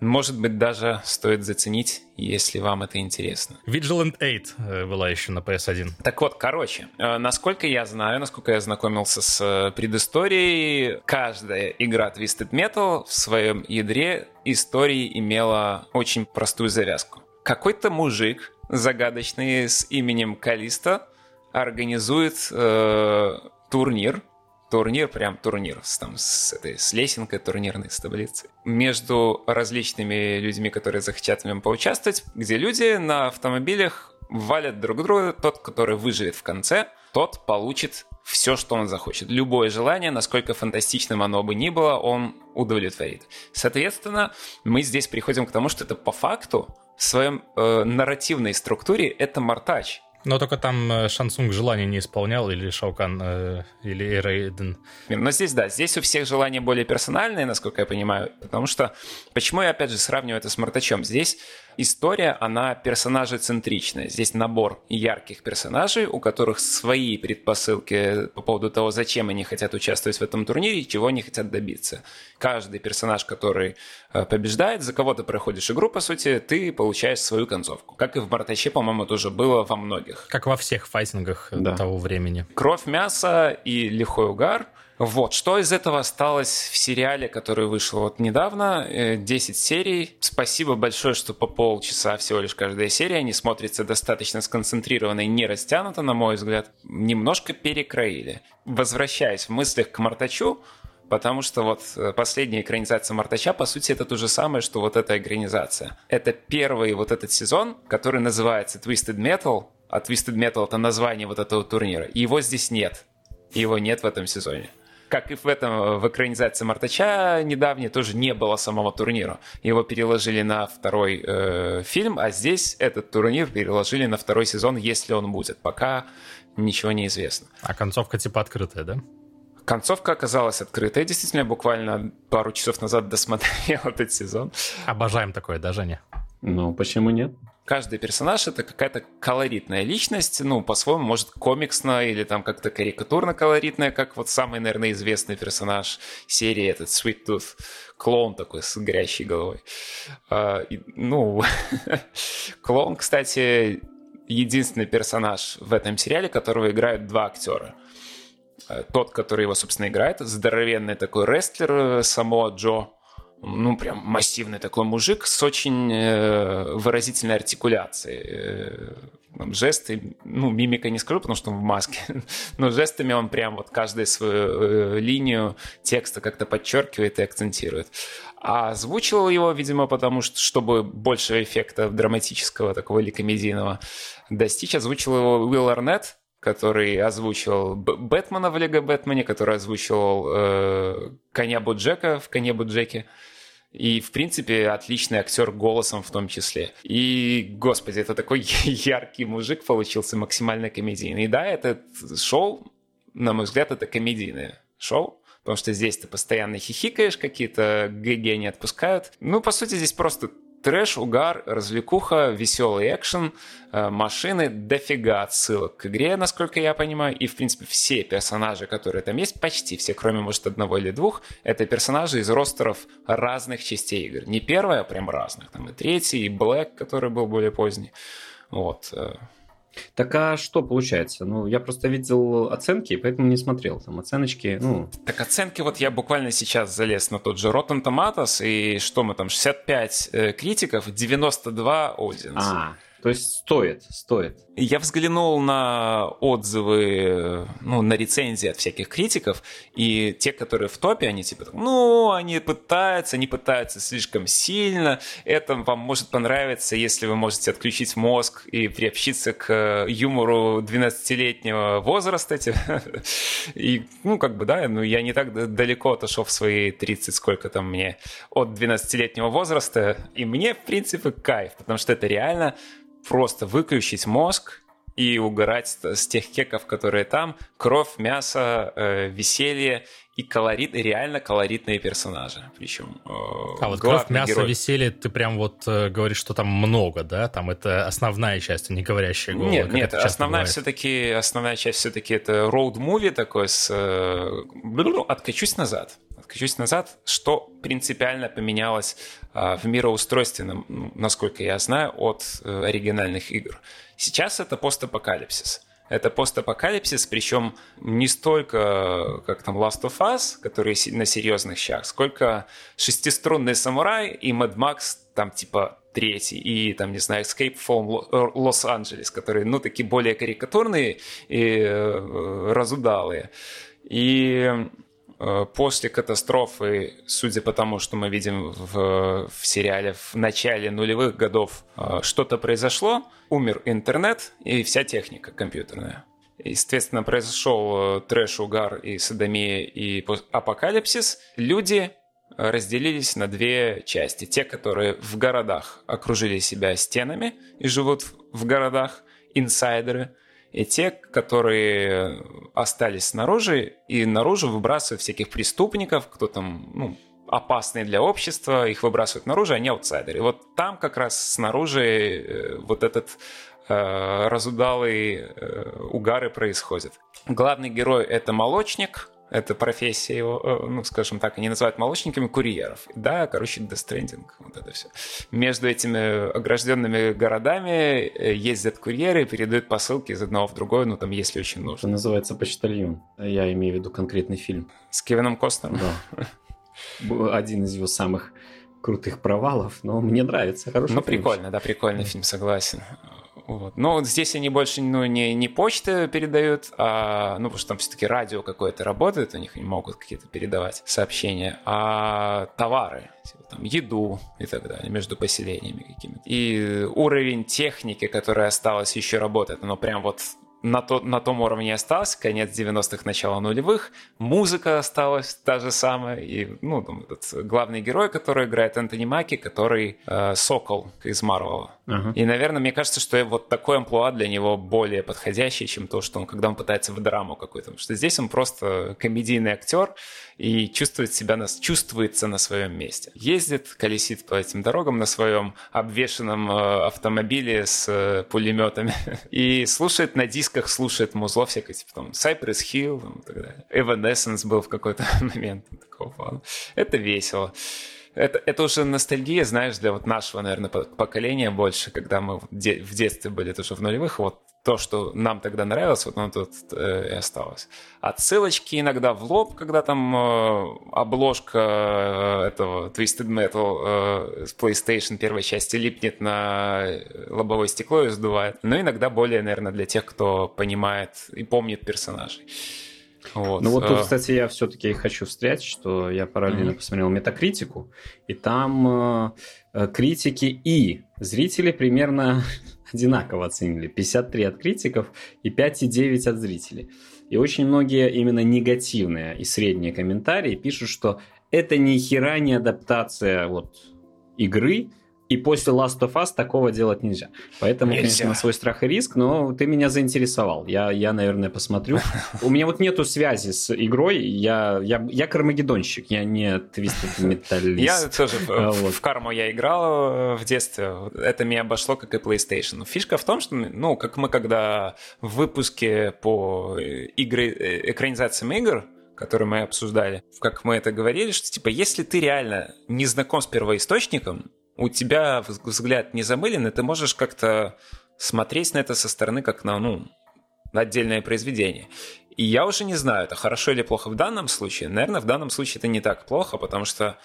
Может быть, даже стоит заценить, если вам это интересно. Vigilant 8 э, была еще на PS1. Так вот, короче, э, насколько я знаю, насколько я знакомился с э, предысторией, каждая игра Twisted Metal в своем ядре истории имела очень простую завязку. Какой-то мужик загадочный с именем Калиста организует э, турнир турнир, прям турнир с, там, с, этой, с лесенкой турнирной, с таблицей. Между различными людьми, которые захотят в нем поучаствовать, где люди на автомобилях валят друг друга. Тот, который выживет в конце, тот получит все, что он захочет. Любое желание, насколько фантастичным оно бы ни было, он удовлетворит. Соответственно, мы здесь приходим к тому, что это по факту в своем э, нарративной структуре это мартач. Но только там э, Шансунг желание не исполнял, или Шаукан, э, или Рейден. Но здесь, да, здесь у всех желания более персональные, насколько я понимаю, потому что, почему я, опять же, сравниваю это с Мартачом? Здесь история, она персонажецентричная. Здесь набор ярких персонажей, у которых свои предпосылки по поводу того, зачем они хотят участвовать в этом турнире и чего они хотят добиться. Каждый персонаж, который э, побеждает, за кого ты проходишь игру, по сути, ты получаешь свою концовку. Как и в Мартаче, по-моему, тоже было во многих. Как во всех файтингах да. того времени. Кровь, мясо и лихой угар – вот, что из этого осталось в сериале, который вышел вот недавно, 10 э, серий. Спасибо большое, что по полчаса всего лишь каждая серия, они смотрятся достаточно сконцентрированно и не растянуто, на мой взгляд. Немножко перекроили. Возвращаясь в мыслях к Мартачу, Потому что вот э, последняя экранизация Мартача, по сути, это то же самое, что вот эта экранизация. Это первый вот этот сезон, который называется Twisted Metal, а Twisted Metal это название вот этого турнира. И его здесь нет. Его нет в этом сезоне. Как и в этом, в экранизации Мартача недавней тоже не было самого турнира. Его переложили на второй э, фильм, а здесь этот турнир переложили на второй сезон, если он будет. Пока ничего не известно. А концовка типа открытая, да? Концовка оказалась открытой. Действительно, буквально пару часов назад досмотрел этот сезон. Обожаем такое, да, Женя? Ну, почему нет? Каждый персонаж — это какая-то колоритная личность, ну, по-своему, может, комиксно или там как-то карикатурно-колоритная, как вот самый, наверное, известный персонаж серии, этот Sweet Tooth, клоун такой с горящей головой. А, и, ну, клоун, кстати, единственный персонаж в этом сериале, которого играют два актера — Э, тот, который его, собственно, играет, здоровенный такой рестлер э, Само Джо, ну, прям массивный такой мужик с очень э, выразительной артикуляцией. Э, жесты, ну, мимика не скажу, потому что он в маске, но жестами он прям вот каждую свою э, линию текста как-то подчеркивает и акцентирует. А озвучивал его, видимо, потому что, чтобы больше эффекта драматического, такого или комедийного достичь, озвучил его Уилл Арнетт, который озвучивал Бэтмена в Лего Бэтмене, который озвучивал э, Коня Боджека в Коне Боджеке. И, в принципе, отличный актер голосом в том числе. И, господи, это такой яркий мужик получился, максимально комедийный. И да, это шоу, на мой взгляд, это комедийное шоу. Потому что здесь ты постоянно хихикаешь, какие-то ГГ не отпускают. Ну, по сути, здесь просто Трэш, угар, развлекуха, веселый экшен, э, машины, дофига отсылок к игре, насколько я понимаю. И, в принципе, все персонажи, которые там есть, почти все, кроме, может, одного или двух, это персонажи из ростеров разных частей игр. Не первая, а прям разных. Там и третий, и Блэк, который был более поздний. Вот. Так а что получается? Ну, я просто видел оценки, поэтому не смотрел. Там оценочки, ну... Так оценки, вот я буквально сейчас залез на тот же Rotten Tomatoes, и что мы там, 65 э, критиков, 92 audience. А, то есть стоит, стоит. Я взглянул на отзывы, ну, на рецензии от всяких критиков, и те, которые в топе, они типа, ну, они пытаются, они пытаются слишком сильно, это вам может понравиться, если вы можете отключить мозг и приобщиться к юмору 12-летнего возраста. И, ну, как бы, да, ну, я не так далеко отошел в свои 30, сколько там мне, от 12-летнего возраста, и мне, в принципе, кайф, потому что это реально просто выключить мозг и угорать с тех кеков, которые там. Кровь, мясо, э, веселье и колорит, реально колоритные персонажи. Причем э, А вот кровь, мясо, герой... веселье, ты прям вот э, говоришь, что там много, да? Там это основная часть, а не говорящая голова. Нет, нет, основная все-таки, основная часть все-таки это роуд-муви такой с... Э, откачусь назад откачусь назад, что принципиально поменялось в мироустройстве, насколько я знаю, от э, оригинальных игр. Сейчас это постапокалипсис. Это постапокалипсис, причем не столько, как там Last of Us, который на серьезных щах, сколько шестиструнный самурай и Mad Max там типа третий, и там, не знаю, Escape from Лос-Анджелес, которые, ну, такие более карикатурные и э, разудалые. И Э, после катастрофы, судя по тому, что мы видим в, в сериале в начале нулевых годов, э, что-то произошло, умер интернет и вся техника компьютерная. Естественно, произошел э, трэш, угар и садомия и апокалипсис. Люди разделились на две части. Те, которые в городах окружили себя стенами и живут в городах, инсайдеры – и те, которые остались снаружи, и наружу выбрасывают всяких преступников, кто там, ну, опасные для общества, их выбрасывают наружу, они аутсайдеры. И вот там как раз снаружи э, вот этот э, разудалый э, угары происходит. Главный герой — это молочник, это профессия его, э, ну, скажем так, они называют молочниками курьеров. Да, короче, дестрендинг, вот это все. Между этими огражденными городами э, ездят курьеры и передают посылки из одного в другое, ну, там, если очень нужно. Это называется «Почтальон». Я имею в виду конкретный фильм. С Кевином Костнером? Да. Один из его самых крутых провалов, но мне нравится. Хороший Ну, прикольно, да, прикольный фильм, согласен. Вот. Но здесь они больше ну, не, не почты передают, а, ну, потому что там все-таки радио какое-то работает, у них они могут какие-то передавать сообщения, а товары, типа, там, еду и так далее, между поселениями какими-то. И уровень техники, которая осталась, еще работает, оно прям вот на, то, на том уровне остался, конец 90-х, начало нулевых, музыка осталась та же самая, и, ну, там, этот главный герой, который играет Энтони Маки, который э, Сокол из Марвела. Uh-huh. И, наверное, мне кажется, что вот такой амплуа для него более подходящий, чем то, что он, когда он пытается в драму какую-то, потому что здесь он просто комедийный актер, и чувствует себя, на, чувствуется на своем месте. Ездит, колесит по этим дорогам на своем обвешенном э, автомобиле с э, пулеметами и слушает на дисках, слушает музло всякое, типа там Cypress Hill и так далее. Evanescence был в какой-то момент такого плана. Это весело. Это, это уже ностальгия, знаешь, для вот нашего, наверное, поколения больше, когда мы в, де- в детстве были тоже в нулевых, вот то, что нам тогда нравилось, вот оно тут э, и осталось. Отсылочки иногда в лоб, когда там э, обложка э, этого Twisted Metal э, с PlayStation первой части липнет на лобовое стекло и сдувает. Но иногда более, наверное, для тех, кто понимает и помнит персонажей. Вот. Ну вот тут, э, кстати, я все-таки хочу встрять, что я параллельно mm-hmm. посмотрел метакритику, и там э, критики и зрители примерно одинаково оценили. 53 от критиков и 5,9 от зрителей. И очень многие именно негативные и средние комментарии пишут, что это ни хера не адаптация вот игры, и после Last of Us такого делать нельзя. Поэтому, нельзя. конечно, на свой страх и риск, но ты меня заинтересовал. Я, я наверное, посмотрю. У меня вот нету связи с игрой. Я, я, я кармагеддонщик, я не твистед металлист. Я тоже вот. в карму я играл э, в детстве. Это меня обошло, как и PlayStation. Фишка в том, что, ну, как мы когда в выпуске по игры, э, экранизациям игр которые мы обсуждали, как мы это говорили, что типа если ты реально не знаком с первоисточником, у тебя взгляд не замылен, и ты можешь как-то смотреть на это со стороны как на, ну, отдельное произведение. И я уже не знаю, это хорошо или плохо в данном случае. Наверное, в данном случае это не так плохо, потому что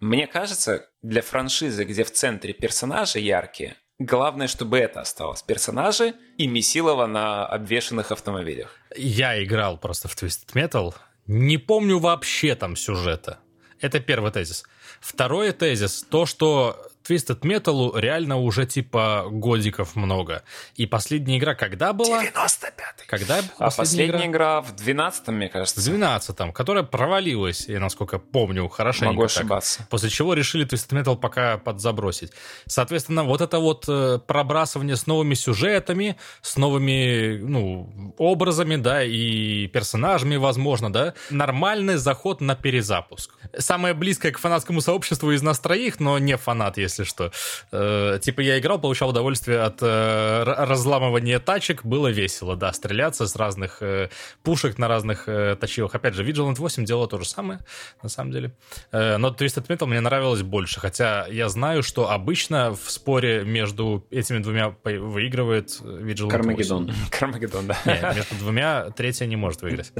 мне кажется, для франшизы, где в центре персонажи яркие, главное, чтобы это осталось. Персонажи и Месилова на обвешанных автомобилях. Я играл просто в Twisted Metal. Не помню вообще там сюжета. Это первый тезис. Второй тезис, то, что Twisted Metal реально уже типа годиков много. И последняя игра когда была? 95-й. Когда А последняя игра? игра в 12-м, мне кажется. В 12-м, которая провалилась, я насколько помню, хорошенько. Могу ошибаться. Так, после чего решили Twisted Metal пока подзабросить. Соответственно, вот это вот э, пробрасывание с новыми сюжетами, с новыми, ну, образами, да, и персонажами, возможно, да, нормальный заход на перезапуск. Самое близкое к фанатскому сообществу из нас троих, но не фанат, если если что. Э, типа я играл, получал удовольствие от э, разламывания тачек, было весело, да, стреляться с разных э, пушек на разных э, тачивах. Опять же, Vigilant 8 делало то же самое, на самом деле. Э, но Twisted Metal мне нравилось больше, хотя я знаю, что обычно в споре между этими двумя выигрывает Vigilant Кармагеддон. 8. Кармагеддон, да. Нет, между двумя третья не может выиграть.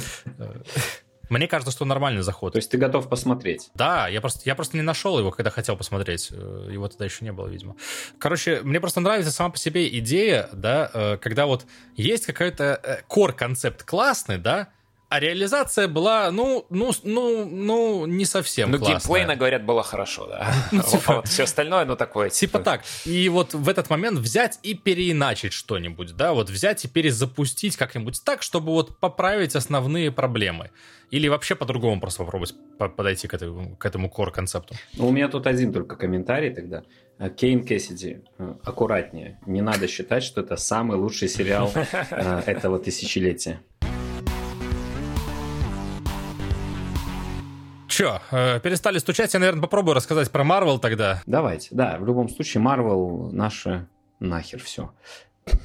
Мне кажется, что нормальный заход. То есть ты готов посмотреть? Да, я просто, я просто не нашел его, когда хотел посмотреть. Э, его тогда еще не было, видимо. Короче, мне просто нравится сама по себе идея, да, э, когда вот есть какой-то core-концепт э, классный, да, а реализация была, ну, ну, ну, ну, не совсем Ну, геймплейно, говорят, было хорошо, да. Ну, типа, вот все остальное, ну, такое. Типа, типа так. И вот в этот момент взять и переиначить что-нибудь, да, вот взять и перезапустить как-нибудь так, чтобы вот поправить основные проблемы. Или вообще по-другому просто попробовать подойти к этому, к этому core-концепту? Ну, у меня тут один только комментарий тогда. Кейн Кэссиди, э, аккуратнее. Не надо считать, что это самый лучший сериал э, этого тысячелетия. Че, э, перестали стучать, я, наверное, попробую рассказать про Марвел тогда. Давайте, да, в любом случае, Марвел наше нахер все.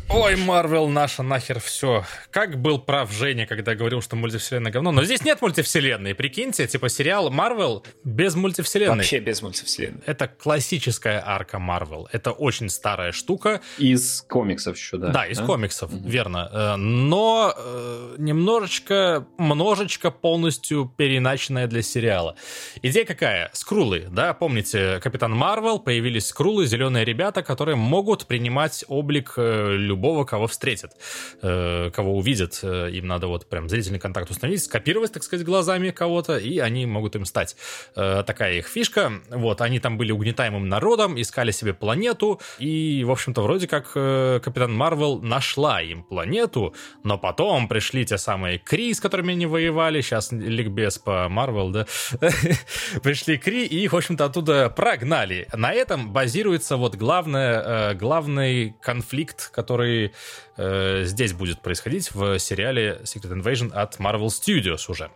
Ой, Марвел, наша нахер все. Как был прав Женя, когда говорил, что мультивселенная говно. Но здесь нет мультивселенной. Прикиньте, типа сериал Марвел без мультивселенной. Вообще без мультивселенной. Это классическая арка Марвел. Это очень старая штука. Из комиксов еще, да? Да, из да? комиксов, угу. верно. Э, но э, немножечко, множечко полностью переначенная для сериала. Идея какая? Скрулы, да? Помните, Капитан Марвел, появились скрулы, зеленые ребята, которые могут принимать облик э, любого, кого встретят, э, кого увидят. Э, им надо вот прям зрительный контакт установить, скопировать, так сказать, глазами кого-то, и они могут им стать. Э, такая их фишка. Вот, они там были угнетаемым народом, искали себе планету, и, в общем-то, вроде как Капитан Марвел нашла им планету, но потом пришли те самые Кри, с которыми они воевали, сейчас ликбез по Марвел, да, пришли Кри, и их, в общем-то, оттуда прогнали. На этом базируется вот главное, главный конфликт, который э, здесь будет происходить в сериале Secret Invasion от Marvel Studios уже.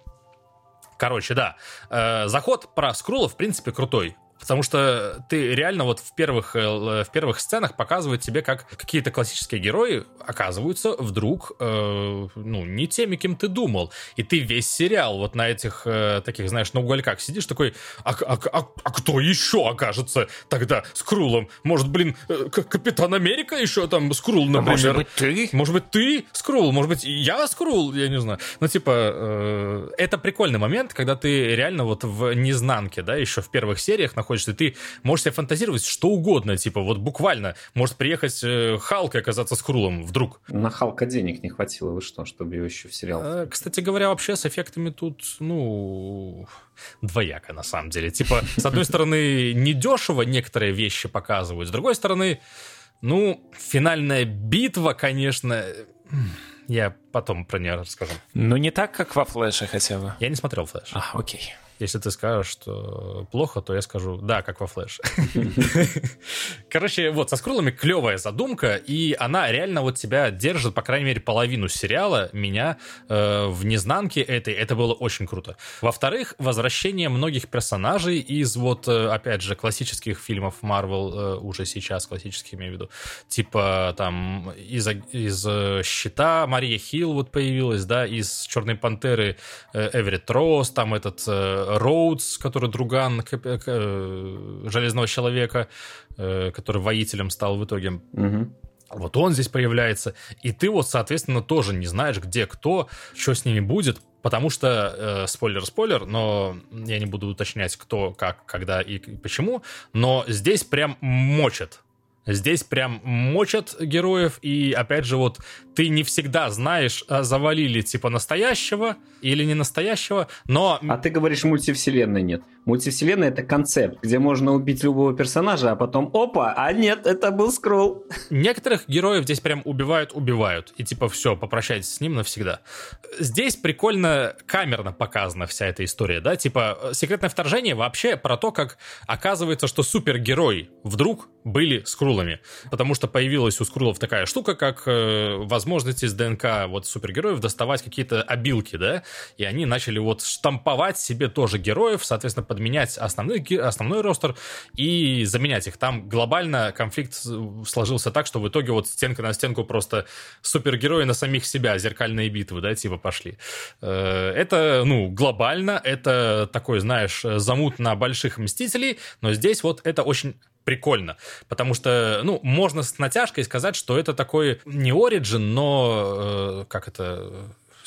Короче, да. Э, заход про скрулов, в принципе, крутой. Потому что ты реально вот в первых, э, в первых сценах показывают тебе, как какие-то классические герои оказываются вдруг, э, ну, не теми, кем ты думал. И ты весь сериал вот на этих э, таких, знаешь, на угольках сидишь такой, а, а, а, а кто еще окажется тогда с Крулом? Может, блин, э, Капитан Америка еще там с Крул, например? А может быть, ты? Может быть, ты Скрул? Может быть, я Скрул? Я не знаю. Ну, типа, э, это прикольный момент, когда ты реально вот в незнанке, да, еще в первых сериях находишься, ты можешь себе фантазировать что угодно, типа, вот буквально может приехать э, Халк и оказаться с Крулом вдруг. На Халка денег не хватило, вы что, чтобы его еще в сериал? Э, кстати говоря, вообще с эффектами тут, ну, двояко на самом деле. Типа, с одной стороны, недешево некоторые вещи показывают, с другой стороны, ну, финальная битва, конечно, я потом про нее расскажу. Ну, не так, как во Флэше хотя бы. Я не смотрел Флэш. А, окей. Если ты скажешь, что плохо, то я скажу, да, как во флеш. Короче, вот, со скрулами клевая задумка, и она реально вот тебя держит, по крайней мере, половину сериала, меня э, в незнанке этой. Это было очень круто. Во-вторых, возвращение многих персонажей из вот, э, опять же, классических фильмов Marvel, э, уже сейчас классических, имею в виду, типа там из, из э, «Щита» Мария Хилл вот появилась, да, из «Черной пантеры» э, Эверетт Росс, там этот э, Роудс, который друган э, Железного Человека, э, который воителем стал в итоге. Угу. Вот он здесь появляется, и ты вот, соответственно, тоже не знаешь, где кто, что с ними будет, потому что, э, спойлер-спойлер, но я не буду уточнять, кто, как, когда и почему, но здесь прям мочат Здесь прям мочат героев, и опять же, вот ты не всегда знаешь, а завалили типа настоящего или не настоящего, но... А ты говоришь, мультивселенной нет. Мультивселенная — это концепт, где можно убить любого персонажа, а потом опа, а нет, это был скролл. Некоторых героев здесь прям убивают-убивают, и типа все, попрощайтесь с ним навсегда. Здесь прикольно камерно показана вся эта история, да, типа секретное вторжение вообще про то, как оказывается, что супергерой вдруг были скрулами, потому что появилась у скрулов такая штука, как э, возможность из ДНК вот супергероев доставать какие-то обилки, да, и они начали вот штамповать себе тоже героев, соответственно, подменять основной, основной ростер и заменять их. Там глобально конфликт сложился так, что в итоге вот стенка на стенку просто супергерои на самих себя, зеркальные битвы, да, типа пошли. Э, это, ну, глобально, это такой, знаешь, замут на больших мстителей, но здесь вот это очень прикольно, потому что, ну, можно с натяжкой сказать, что это такой не оригин, но, э, как это,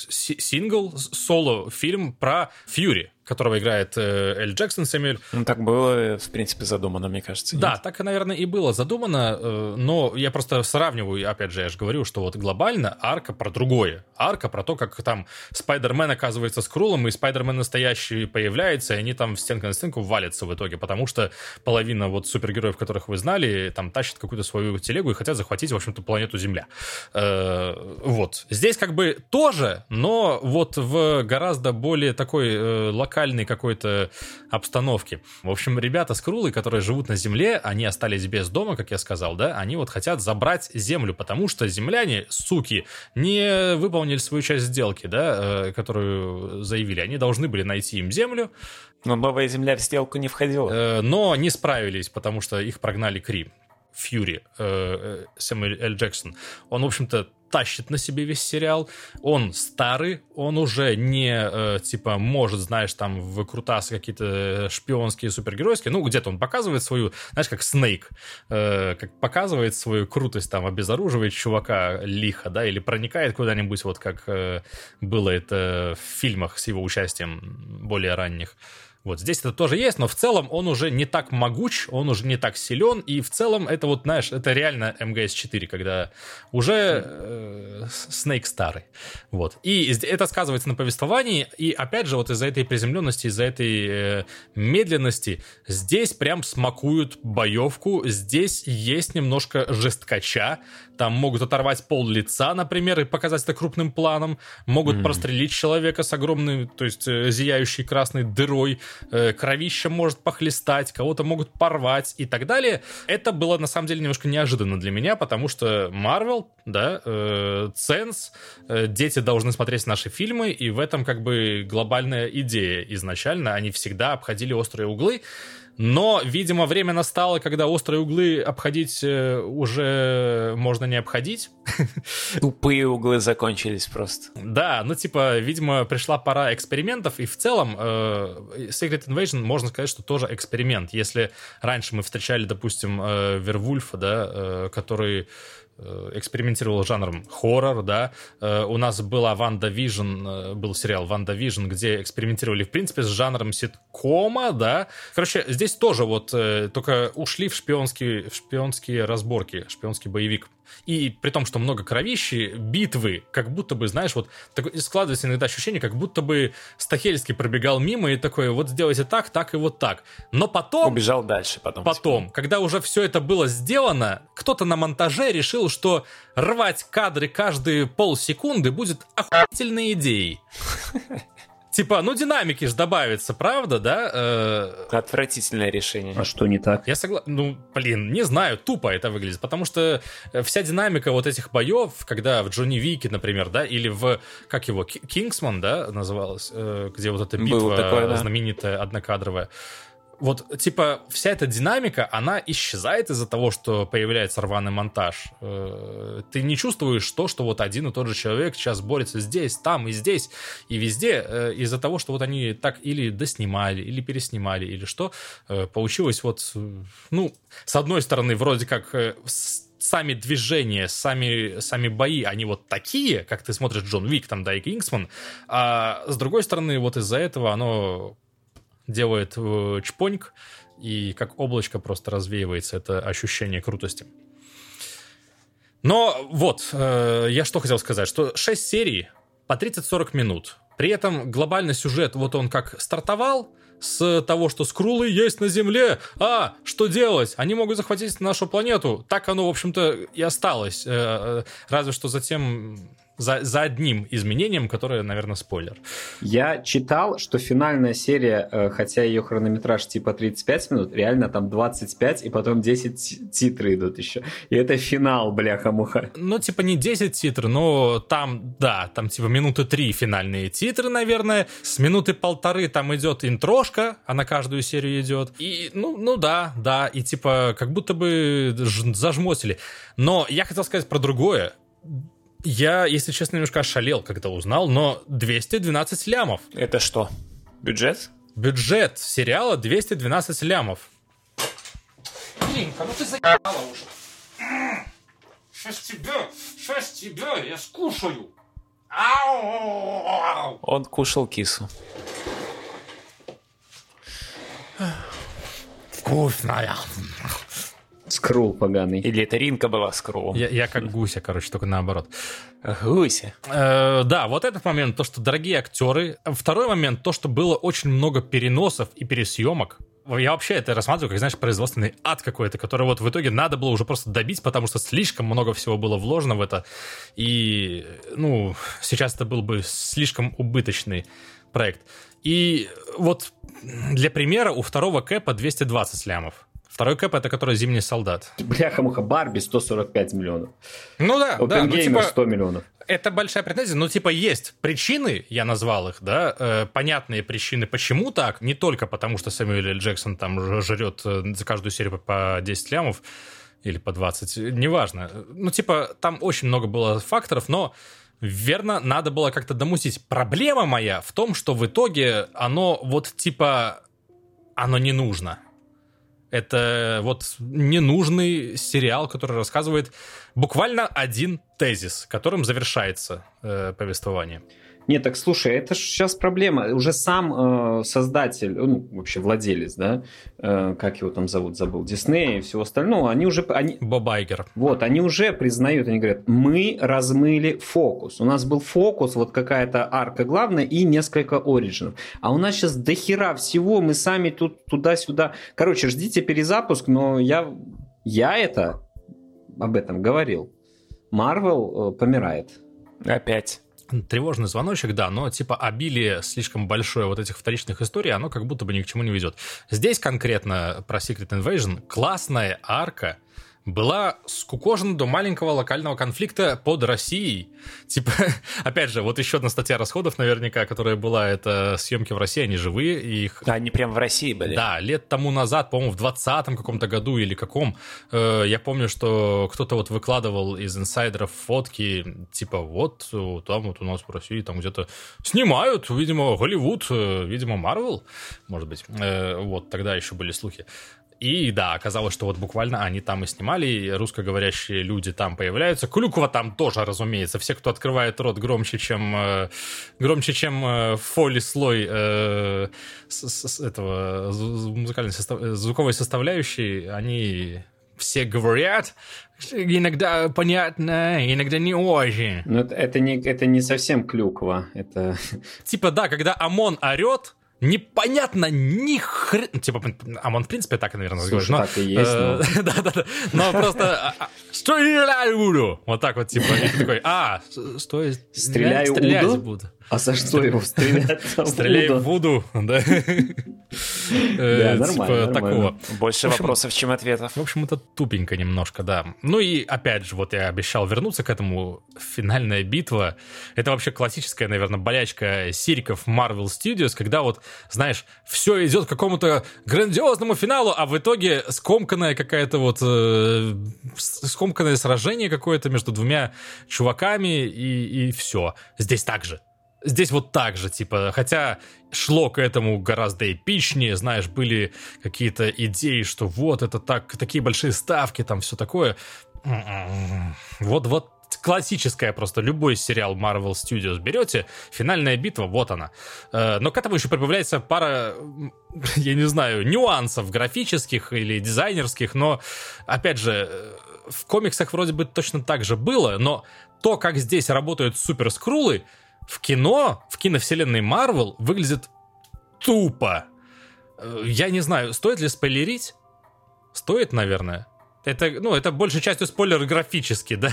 сингл, соло-фильм про Фьюри, которого играет э, Эль Джексон Сэмюэль. Ну, так было, в принципе, задумано, мне кажется. Да, нет? так, наверное, и было задумано, э, но я просто сравниваю, опять же, я же говорю, что вот глобально арка про другое. Арка про то, как там Спайдермен оказывается с Крулом, и Спайдермен настоящий появляется, и они там в стенка на стенку валятся в итоге, потому что половина вот супергероев, которых вы знали, там тащат какую-то свою телегу и хотят захватить, в общем-то, планету Земля. Э, вот. Здесь как бы тоже, но вот в гораздо более такой локальной локальной какой-то обстановки. В общем, ребята с Крулы, которые живут на земле, они остались без дома, как я сказал, да, они вот хотят забрать землю, потому что земляне, суки, не выполнили свою часть сделки, да, э, которую заявили. Они должны были найти им землю. Но новая земля в сделку не входила. Э, но не справились, потому что их прогнали Кри. Фьюри, э, Сэмюэль Л. Джексон. Он, в общем-то, тащит на себе весь сериал. Он старый, он уже не, э, типа, может, знаешь, там, выкрутасы какие-то шпионские, супергеройские. Ну, где-то он показывает свою, знаешь, как Снейк, э, как показывает свою крутость, там, обезоруживает чувака лихо, да, или проникает куда-нибудь, вот как э, было это в фильмах с его участием более ранних. Вот здесь это тоже есть, но в целом он уже не так могуч, он уже не так силен, и в целом это вот, знаешь, это реально МГС-4, когда уже э, Снейк старый. Вот. И это сказывается на повествовании, и опять же, вот из-за этой приземленности, из-за этой э, медленности, здесь прям смакуют боевку, здесь есть немножко жесткача, там могут оторвать пол лица, например, и показать это крупным планом, могут mm-hmm. прострелить человека с огромной, то есть э, зияющей красной дырой, э, кровище может похлестать, кого-то могут порвать и так далее. Это было на самом деле немножко неожиданно для меня, потому что Marvel, да, э, э, дети должны смотреть наши фильмы, и в этом как бы глобальная идея изначально. Они всегда обходили острые углы. Но, видимо, время настало, когда острые углы обходить э, уже можно не обходить. Тупые углы закончились просто. Да, ну типа, видимо, пришла пора экспериментов, и в целом э, Secret Invasion, можно сказать, что тоже эксперимент. Если раньше мы встречали, допустим, э, Werewolf а, да, который экспериментировал жанром хоррор, да. Э, у нас была WandaVision, э, был сериал WandaVision, где экспериментировали, в принципе, с жанром ситкома, да. Короче, здесь тоже вот только ушли в шпионские, в шпионские разборки, шпионский боевик. И при том, что много кровищи, битвы, как будто бы, знаешь, вот так, складывается иногда ощущение, как будто бы Стахельский пробегал мимо и такой, вот сделайте так, так и вот так. Но потом... Убежал дальше потом. Потом, типа. когда уже все это было сделано, кто-то на монтаже решил, что рвать кадры каждые полсекунды будет охуительной идеей. Типа, ну динамики же добавится, правда, да? Э... Отвратительное решение. А что не так? Я согласен. Ну, блин, не знаю, тупо это выглядит, потому что э, вся динамика вот этих боев, когда в Джонни Вике, например, да, или в, как его, Кингсман, да, называлось, э, где вот эта битва такое, да. знаменитая, однокадровая, вот, типа, вся эта динамика, она исчезает из-за того, что появляется рваный монтаж. Э, ты не чувствуешь то, что вот один и тот же человек сейчас борется здесь, там и здесь, и везде, э, из-за того, что вот они так или доснимали, или переснимали, или что. Э, получилось вот, ну, с одной стороны, вроде как сами движения, сами, сами бои, они вот такие, как ты смотришь Джон Вик там, да, и Кингсман, а с другой стороны, вот из-за этого оно делает э, чпоньк, и как облачко просто развеивается это ощущение крутости. Но вот, э, я что хотел сказать, что 6 серий по 30-40 минут. При этом глобальный сюжет, вот он как стартовал, с того, что скрулы есть на Земле. А, что делать? Они могут захватить нашу планету. Так оно, в общем-то, и осталось. Э, разве что затем за, за одним изменением, которое, наверное, спойлер. Я читал, что финальная серия, э, хотя ее хронометраж типа 35 минут, реально там 25, и потом 10 титры идут еще. И это финал, бляха-муха. Ну, типа не 10 титров, но там, да, там типа минуты 3 финальные титры, наверное. С минуты полторы там идет интрошка, а на каждую серию идет. И, ну, ну да, да, и типа как будто бы зажмотили. Но я хотел сказать про другое я, если честно, немножко ошалел, когда узнал, но 212 лямов. Это что? Бюджет? Бюджет сериала 212 лямов. Линка, ну ты заебала уже. Сейчас тебя, сейчас тебя, я скушаю. Ау! Он кушал кису. Вкусная. Скрул поганый. Или это Ринка была скрулом? Я, я как гуся, короче, только наоборот. Гуся. Э, да, вот этот момент, то, что дорогие актеры. Второй момент, то, что было очень много переносов и пересъемок. Я вообще это рассматриваю, как, знаешь, производственный ад какой-то, который вот в итоге надо было уже просто добить, потому что слишком много всего было вложено в это. И, ну, сейчас это был бы слишком убыточный проект. И вот для примера у второго кэпа 220 лямов. Второй кэп это который зимний солдат. Бляха-муха, Барби 145 миллионов. Ну да, да. Ну, типа, 100 миллионов. Это большая претензия, но типа есть причины, я назвал их, да, э, понятные причины, почему так. Не только потому, что Сэмюэл Л. Джексон там жрет э, за каждую серию по 10 лямов или по 20, неважно. Ну типа там очень много было факторов, но верно, надо было как-то домусить. Проблема моя в том, что в итоге оно вот типа оно не нужно. Это вот ненужный сериал, который рассказывает буквально один тезис, которым завершается э, повествование. Нет, так слушай, это же сейчас проблема. Уже сам э, создатель, ну, вообще владелец, да, э, как его там зовут, забыл, Дисней и всего остального, они уже... Они, Боб Айгер. Вот, они уже признают, они говорят, мы размыли фокус. У нас был фокус, вот какая-то арка главная и несколько оригинов. А у нас сейчас дохера всего, мы сами тут туда-сюда. Короче, ждите перезапуск, но я, я это об этом говорил. Марвел э, помирает. Опять. Тревожный звоночек, да, но типа обилие слишком большое вот этих вторичных историй, оно как будто бы ни к чему не ведет. Здесь конкретно про Secret Invasion классная арка, была скукожена до маленького локального конфликта под Россией. Типа, опять же, вот еще одна статья расходов наверняка, которая была, это съемки в России, они живые, и их... Да, они прям в России были. Да, лет тому назад, по-моему, в 20-м каком-то году или каком, э, я помню, что кто-то вот выкладывал из инсайдеров фотки, типа, вот, там вот у нас в России там где-то снимают, видимо, Голливуд, э, видимо, Марвел, может быть. Э, вот, тогда еще были слухи. И да, оказалось, что вот буквально они там и снимали, и русскоговорящие люди там появляются. Клюква там тоже, разумеется. Все, кто открывает рот громче, чем э, громче, чем э, фоли слой э, с, с, этого музыкальной состав, звуковой составляющей, они все говорят, иногда понятно, иногда не очень. Но это, это, не, это не совсем клюква. Это... Типа, да, когда ОМОН орет, непонятно ни хрена... Типа, а он, в принципе, так, наверное, Слушай, так и есть. Да-да-да. Но просто... Стреляю буду! Вот так вот, типа. И ты такой, а, стой, стреляю буду? А за что его стрелять? Стреляй в Вуду, да. Да, нормально, типа такого. Больше вопросов, чем ответов. В общем, это тупенько немножко, да. Ну и, опять же, вот я обещал вернуться к этому. Финальная битва. Это вообще классическая, наверное, болячка сириков Marvel Studios, когда вот, знаешь, все идет к какому-то грандиозному финалу, а в итоге скомканная какая-то вот... Э, скомканное сражение какое-то между двумя чуваками, и, и все. Здесь так же здесь вот так же, типа, хотя шло к этому гораздо эпичнее, знаешь, были какие-то идеи, что вот это так, такие большие ставки, там все такое. Вот, вот классическая просто, любой сериал Marvel Studios берете, финальная битва, вот она. Э, но к этому еще прибавляется пара, я не знаю, нюансов графических или дизайнерских, но, опять же, э, в комиксах вроде бы точно так же было, но то, как здесь работают суперскрулы, в кино, в киновселенной Марвел выглядит тупо. Э, я не знаю, стоит ли спойлерить? Стоит, наверное. Это, ну, это большей частью спойлер графический, да?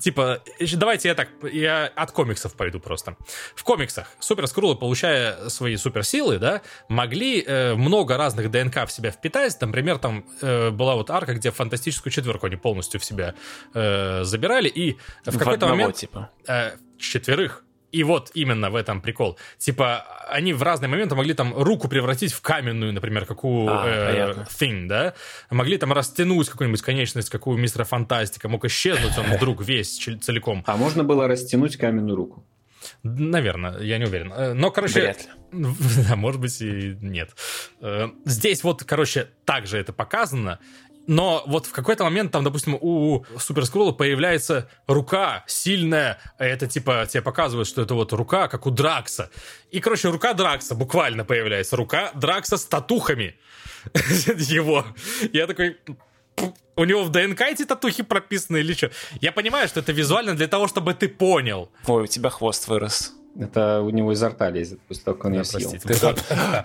типа, давайте я так, я от комиксов пойду просто. В комиксах суперскрулы, получая свои суперсилы, да, могли э, много разных ДНК в себя впитать. Например, там э, была вот арка, где фантастическую четверку они полностью в себя э, забирали, и в, в какой-то момент... типа. Э, четверых и вот именно в этом прикол. Типа, они в разные моменты могли там руку превратить в каменную, например, какую а, э, Thing, да? Могли там растянуть какую-нибудь конечность, какую мистера Фантастика, мог исчезнуть он вдруг весь целиком. А можно было растянуть каменную руку? Наверное, я не уверен. Э, но, короче... Вряд ли. Да, может быть и нет. Э, здесь вот, короче, также это показано. Но вот в какой-то момент там, допустим, у Суперскролла появляется рука сильная, а это типа тебе показывают, что это вот рука, как у Дракса. И, короче, рука Дракса буквально появляется. Рука Дракса с татухами его. Я такой, у него в ДНК эти татухи прописаны или что? Я понимаю, что это визуально для того, чтобы ты понял. Ой, у тебя хвост вырос. Это у него изо рта лезет, того, как он ее съел.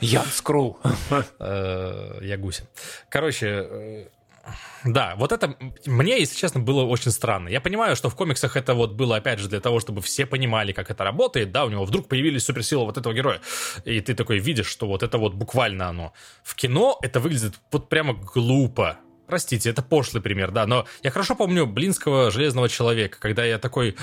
Я скрул. Э, я гуся. Короче, э, да, вот это мне, если честно, было очень странно. Я понимаю, что в комиксах это вот было, опять же, для того, чтобы все понимали, как это работает, да, у него вдруг появились суперсилы вот этого героя, и ты такой видишь, что вот это вот буквально оно. В кино это выглядит вот прямо глупо. Простите, это пошлый пример, да, но я хорошо помню Блинского Железного Человека, когда я такой...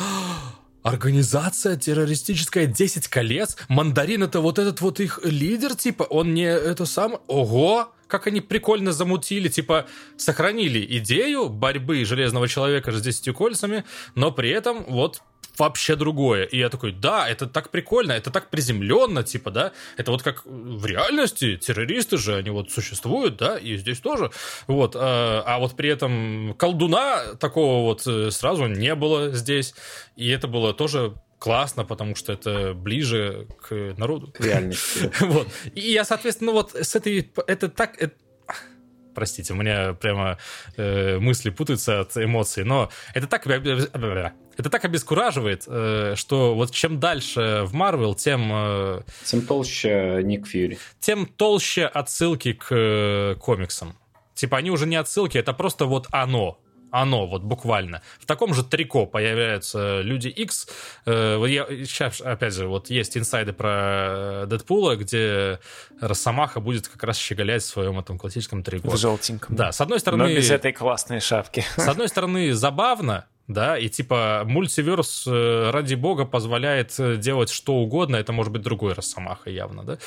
Организация террористическая 10 колец? Мандарин это вот этот вот их лидер, типа? Он не это сам? Ого! Как они прикольно замутили, типа, сохранили идею борьбы Железного Человека с десятью кольцами, но при этом вот вообще другое. И я такой, да, это так прикольно, это так приземленно, типа, да, это вот как в реальности, террористы же, они вот существуют, да, и здесь тоже, вот, а, а вот при этом колдуна такого вот э, сразу не было здесь, и это было тоже классно, потому что это ближе к народу. Реальности. Вот. И я, соответственно, вот с этой... Это так... Это, простите, у меня прямо э, мысли путаются от эмоций, но это так, это так обескураживает, э, что вот чем дальше в Марвел, тем... Э, тем толще Ник Фьюри. Тем толще отсылки к э, комиксам. Типа они уже не отсылки, это просто вот оно оно, вот буквально. В таком же трико появляются Люди X. Э, я, сейчас, опять же, вот есть инсайды про Дэдпула, где Росомаха будет как раз щеголять в своем этом классическом трико. В желтеньком. Да, с одной стороны... Но без этой классной шапки. С одной стороны, забавно, да, и типа мультиверс, э, ради бога, позволяет э, делать что угодно, это может быть другой Росомаха явно, да,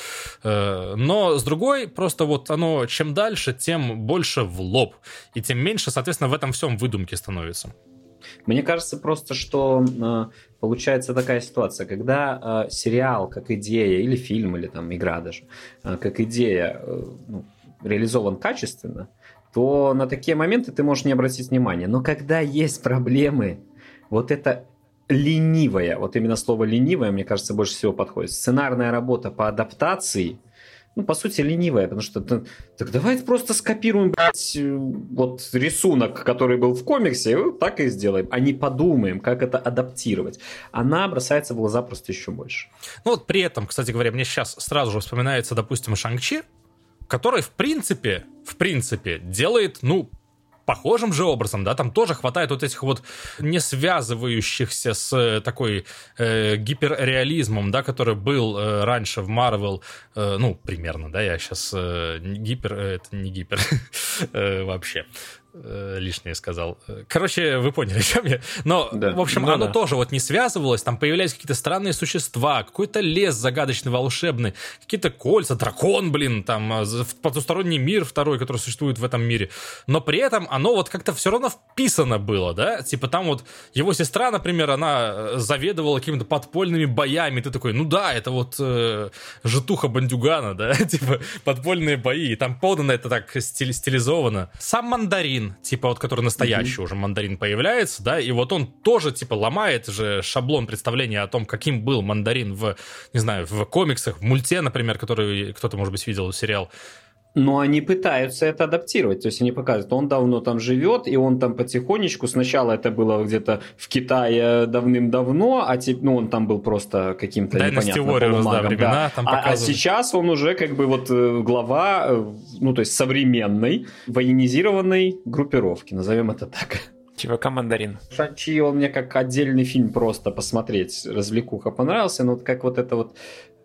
э, но с другой, просто вот оно чем дальше, тем больше в лоб, и тем меньше, соответственно, в этом всем выдумки становится. Мне кажется просто, что получается такая ситуация, когда сериал как идея, или фильм, или там игра даже, как идея ну, реализован качественно, то на такие моменты ты можешь не обратить внимания. Но когда есть проблемы, вот это ленивая, вот именно слово ленивая, мне кажется, больше всего подходит. Сценарная работа по адаптации, ну, по сути, ленивая, потому что так давайте просто скопируем, блядь, вот рисунок, который был в комиксе, и вот так и сделаем, а не подумаем, как это адаптировать. Она бросается в глаза просто еще больше. Ну, вот при этом, кстати говоря, мне сейчас сразу же вспоминается, допустим, Шанг-Чи, который, в принципе, в принципе, делает, ну, похожим же образом, да, там тоже хватает вот этих вот не связывающихся с такой э, гиперреализмом, да, который был э, раньше в Marvel, э, ну, примерно, да, я сейчас э, гипер, э, это не гипер э, вообще, э, лишнее сказал. Короче, вы поняли, о чем я. Но, да. в общем, ну, оно да. тоже вот не связывалось, там появлялись какие-то странные существа, какой-то лес загадочный, волшебный, какие-то кольца, дракон, блин, там, а, потусторонний мир второй, который существует в этом мире. Но при этом оно вот как-то все равно вписано было, да? Типа там вот его сестра, например, она э, заведовала какими-то подпольными боями, ты такой, ну да, это вот э, житуха бандюгана, да? типа подпольные бои, и там подано это так стилизовано. Сам мандарин мандарин, типа вот который настоящий mm-hmm. уже мандарин появляется, да, и вот он тоже типа ломает же шаблон представления о том, каким был мандарин в, не знаю, в комиксах, в мульте, например, который кто-то, может быть, видел сериал. Но они пытаются это адаптировать. То есть они показывают, он давно там живет, и он там потихонечку. Сначала это было где-то в Китае давным-давно, а теперь, ну, он там был просто каким-то Dynasty Warriors, да, времена да. там а, а сейчас он уже как бы вот э, глава, э, ну, то есть современной военизированной группировки, назовем это так. ЧВК «Мандарин». Шанчи, он мне как отдельный фильм просто посмотреть, развлекуха понравился, но вот как вот это вот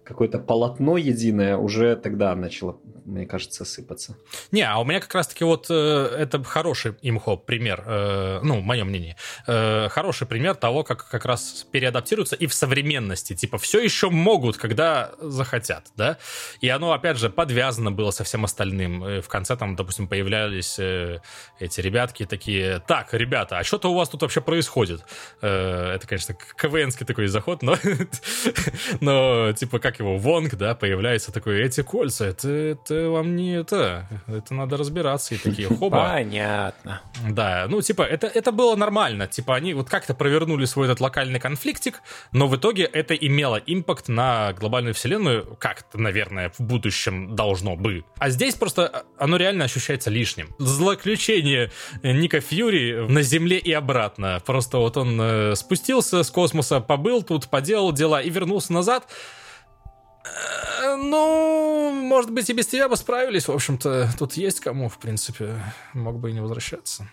какое-то полотно единое уже тогда начало, мне кажется, сыпаться. Не, а у меня как раз-таки вот э, это хороший имхоп пример, э, ну, мое мнение, э, хороший пример того, как как раз переадаптируются и в современности, типа все еще могут, когда захотят, да, и оно, опять же, подвязано было со всем остальным. В конце там, допустим, появлялись э, эти ребятки такие, так, ребята, а что-то у вас тут вообще происходит? Э, это, конечно, КВНский такой заход, но, но типа как его, Вонг, да, появляется такой, эти кольца, это, это вам не это, это надо разбираться, и такие, хоба. Понятно. Да, ну, типа, это, это было нормально, типа, они вот как-то провернули свой этот локальный конфликтик, но в итоге это имело импакт на глобальную вселенную, как-то, наверное, в будущем должно бы. А здесь просто оно реально ощущается лишним. Злоключение Ника Фьюри на Земле и обратно. Просто вот он э, спустился с космоса, побыл тут, поделал дела и вернулся назад, ну, может быть, и без тебя бы справились. В общем-то, тут есть кому, в принципе. Мог бы и не возвращаться.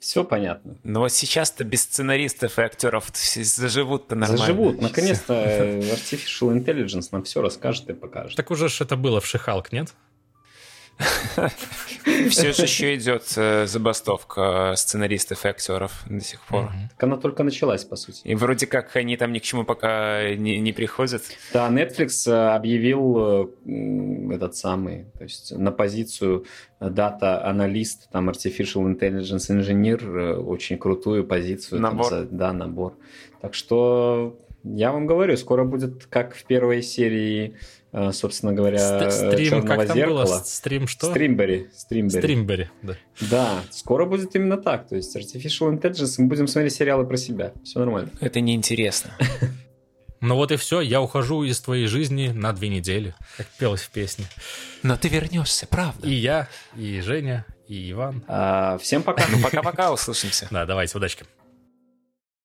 Все понятно. Но сейчас-то без сценаристов и актеров заживут-то нормально. Заживут. Наконец-то Artificial Intelligence нам все расскажет и покажет. Так уже ж это было в Шихалк, нет? Все же еще идет э, забастовка сценаристов и актеров до сих пор. Так она только началась, по сути. И вроде как они там ни к чему пока не, не приходят. Да, Netflix э, объявил э, этот самый, то есть на позицию дата-аналист, там Artificial Intelligence Engineer, очень крутую позицию. Набор. Там, да, набор. Так что Я вам говорю, скоро будет как в первой серии, э, собственно говоря, Стрим, Черного как там зеркала. было? Стрим что? Стримбери. Стримбери. Стримбери, да. Да, скоро будет именно так. То есть Artificial Intelligence, мы будем смотреть сериалы про себя. Все нормально. Это неинтересно. Ну вот и все, я ухожу из твоей жизни на две недели, как пелось в песне. Но ты вернешься, правда. И я, и Женя, и Иван. А, всем пока. Ну, пока-пока, услышимся. Да, давайте, удачки.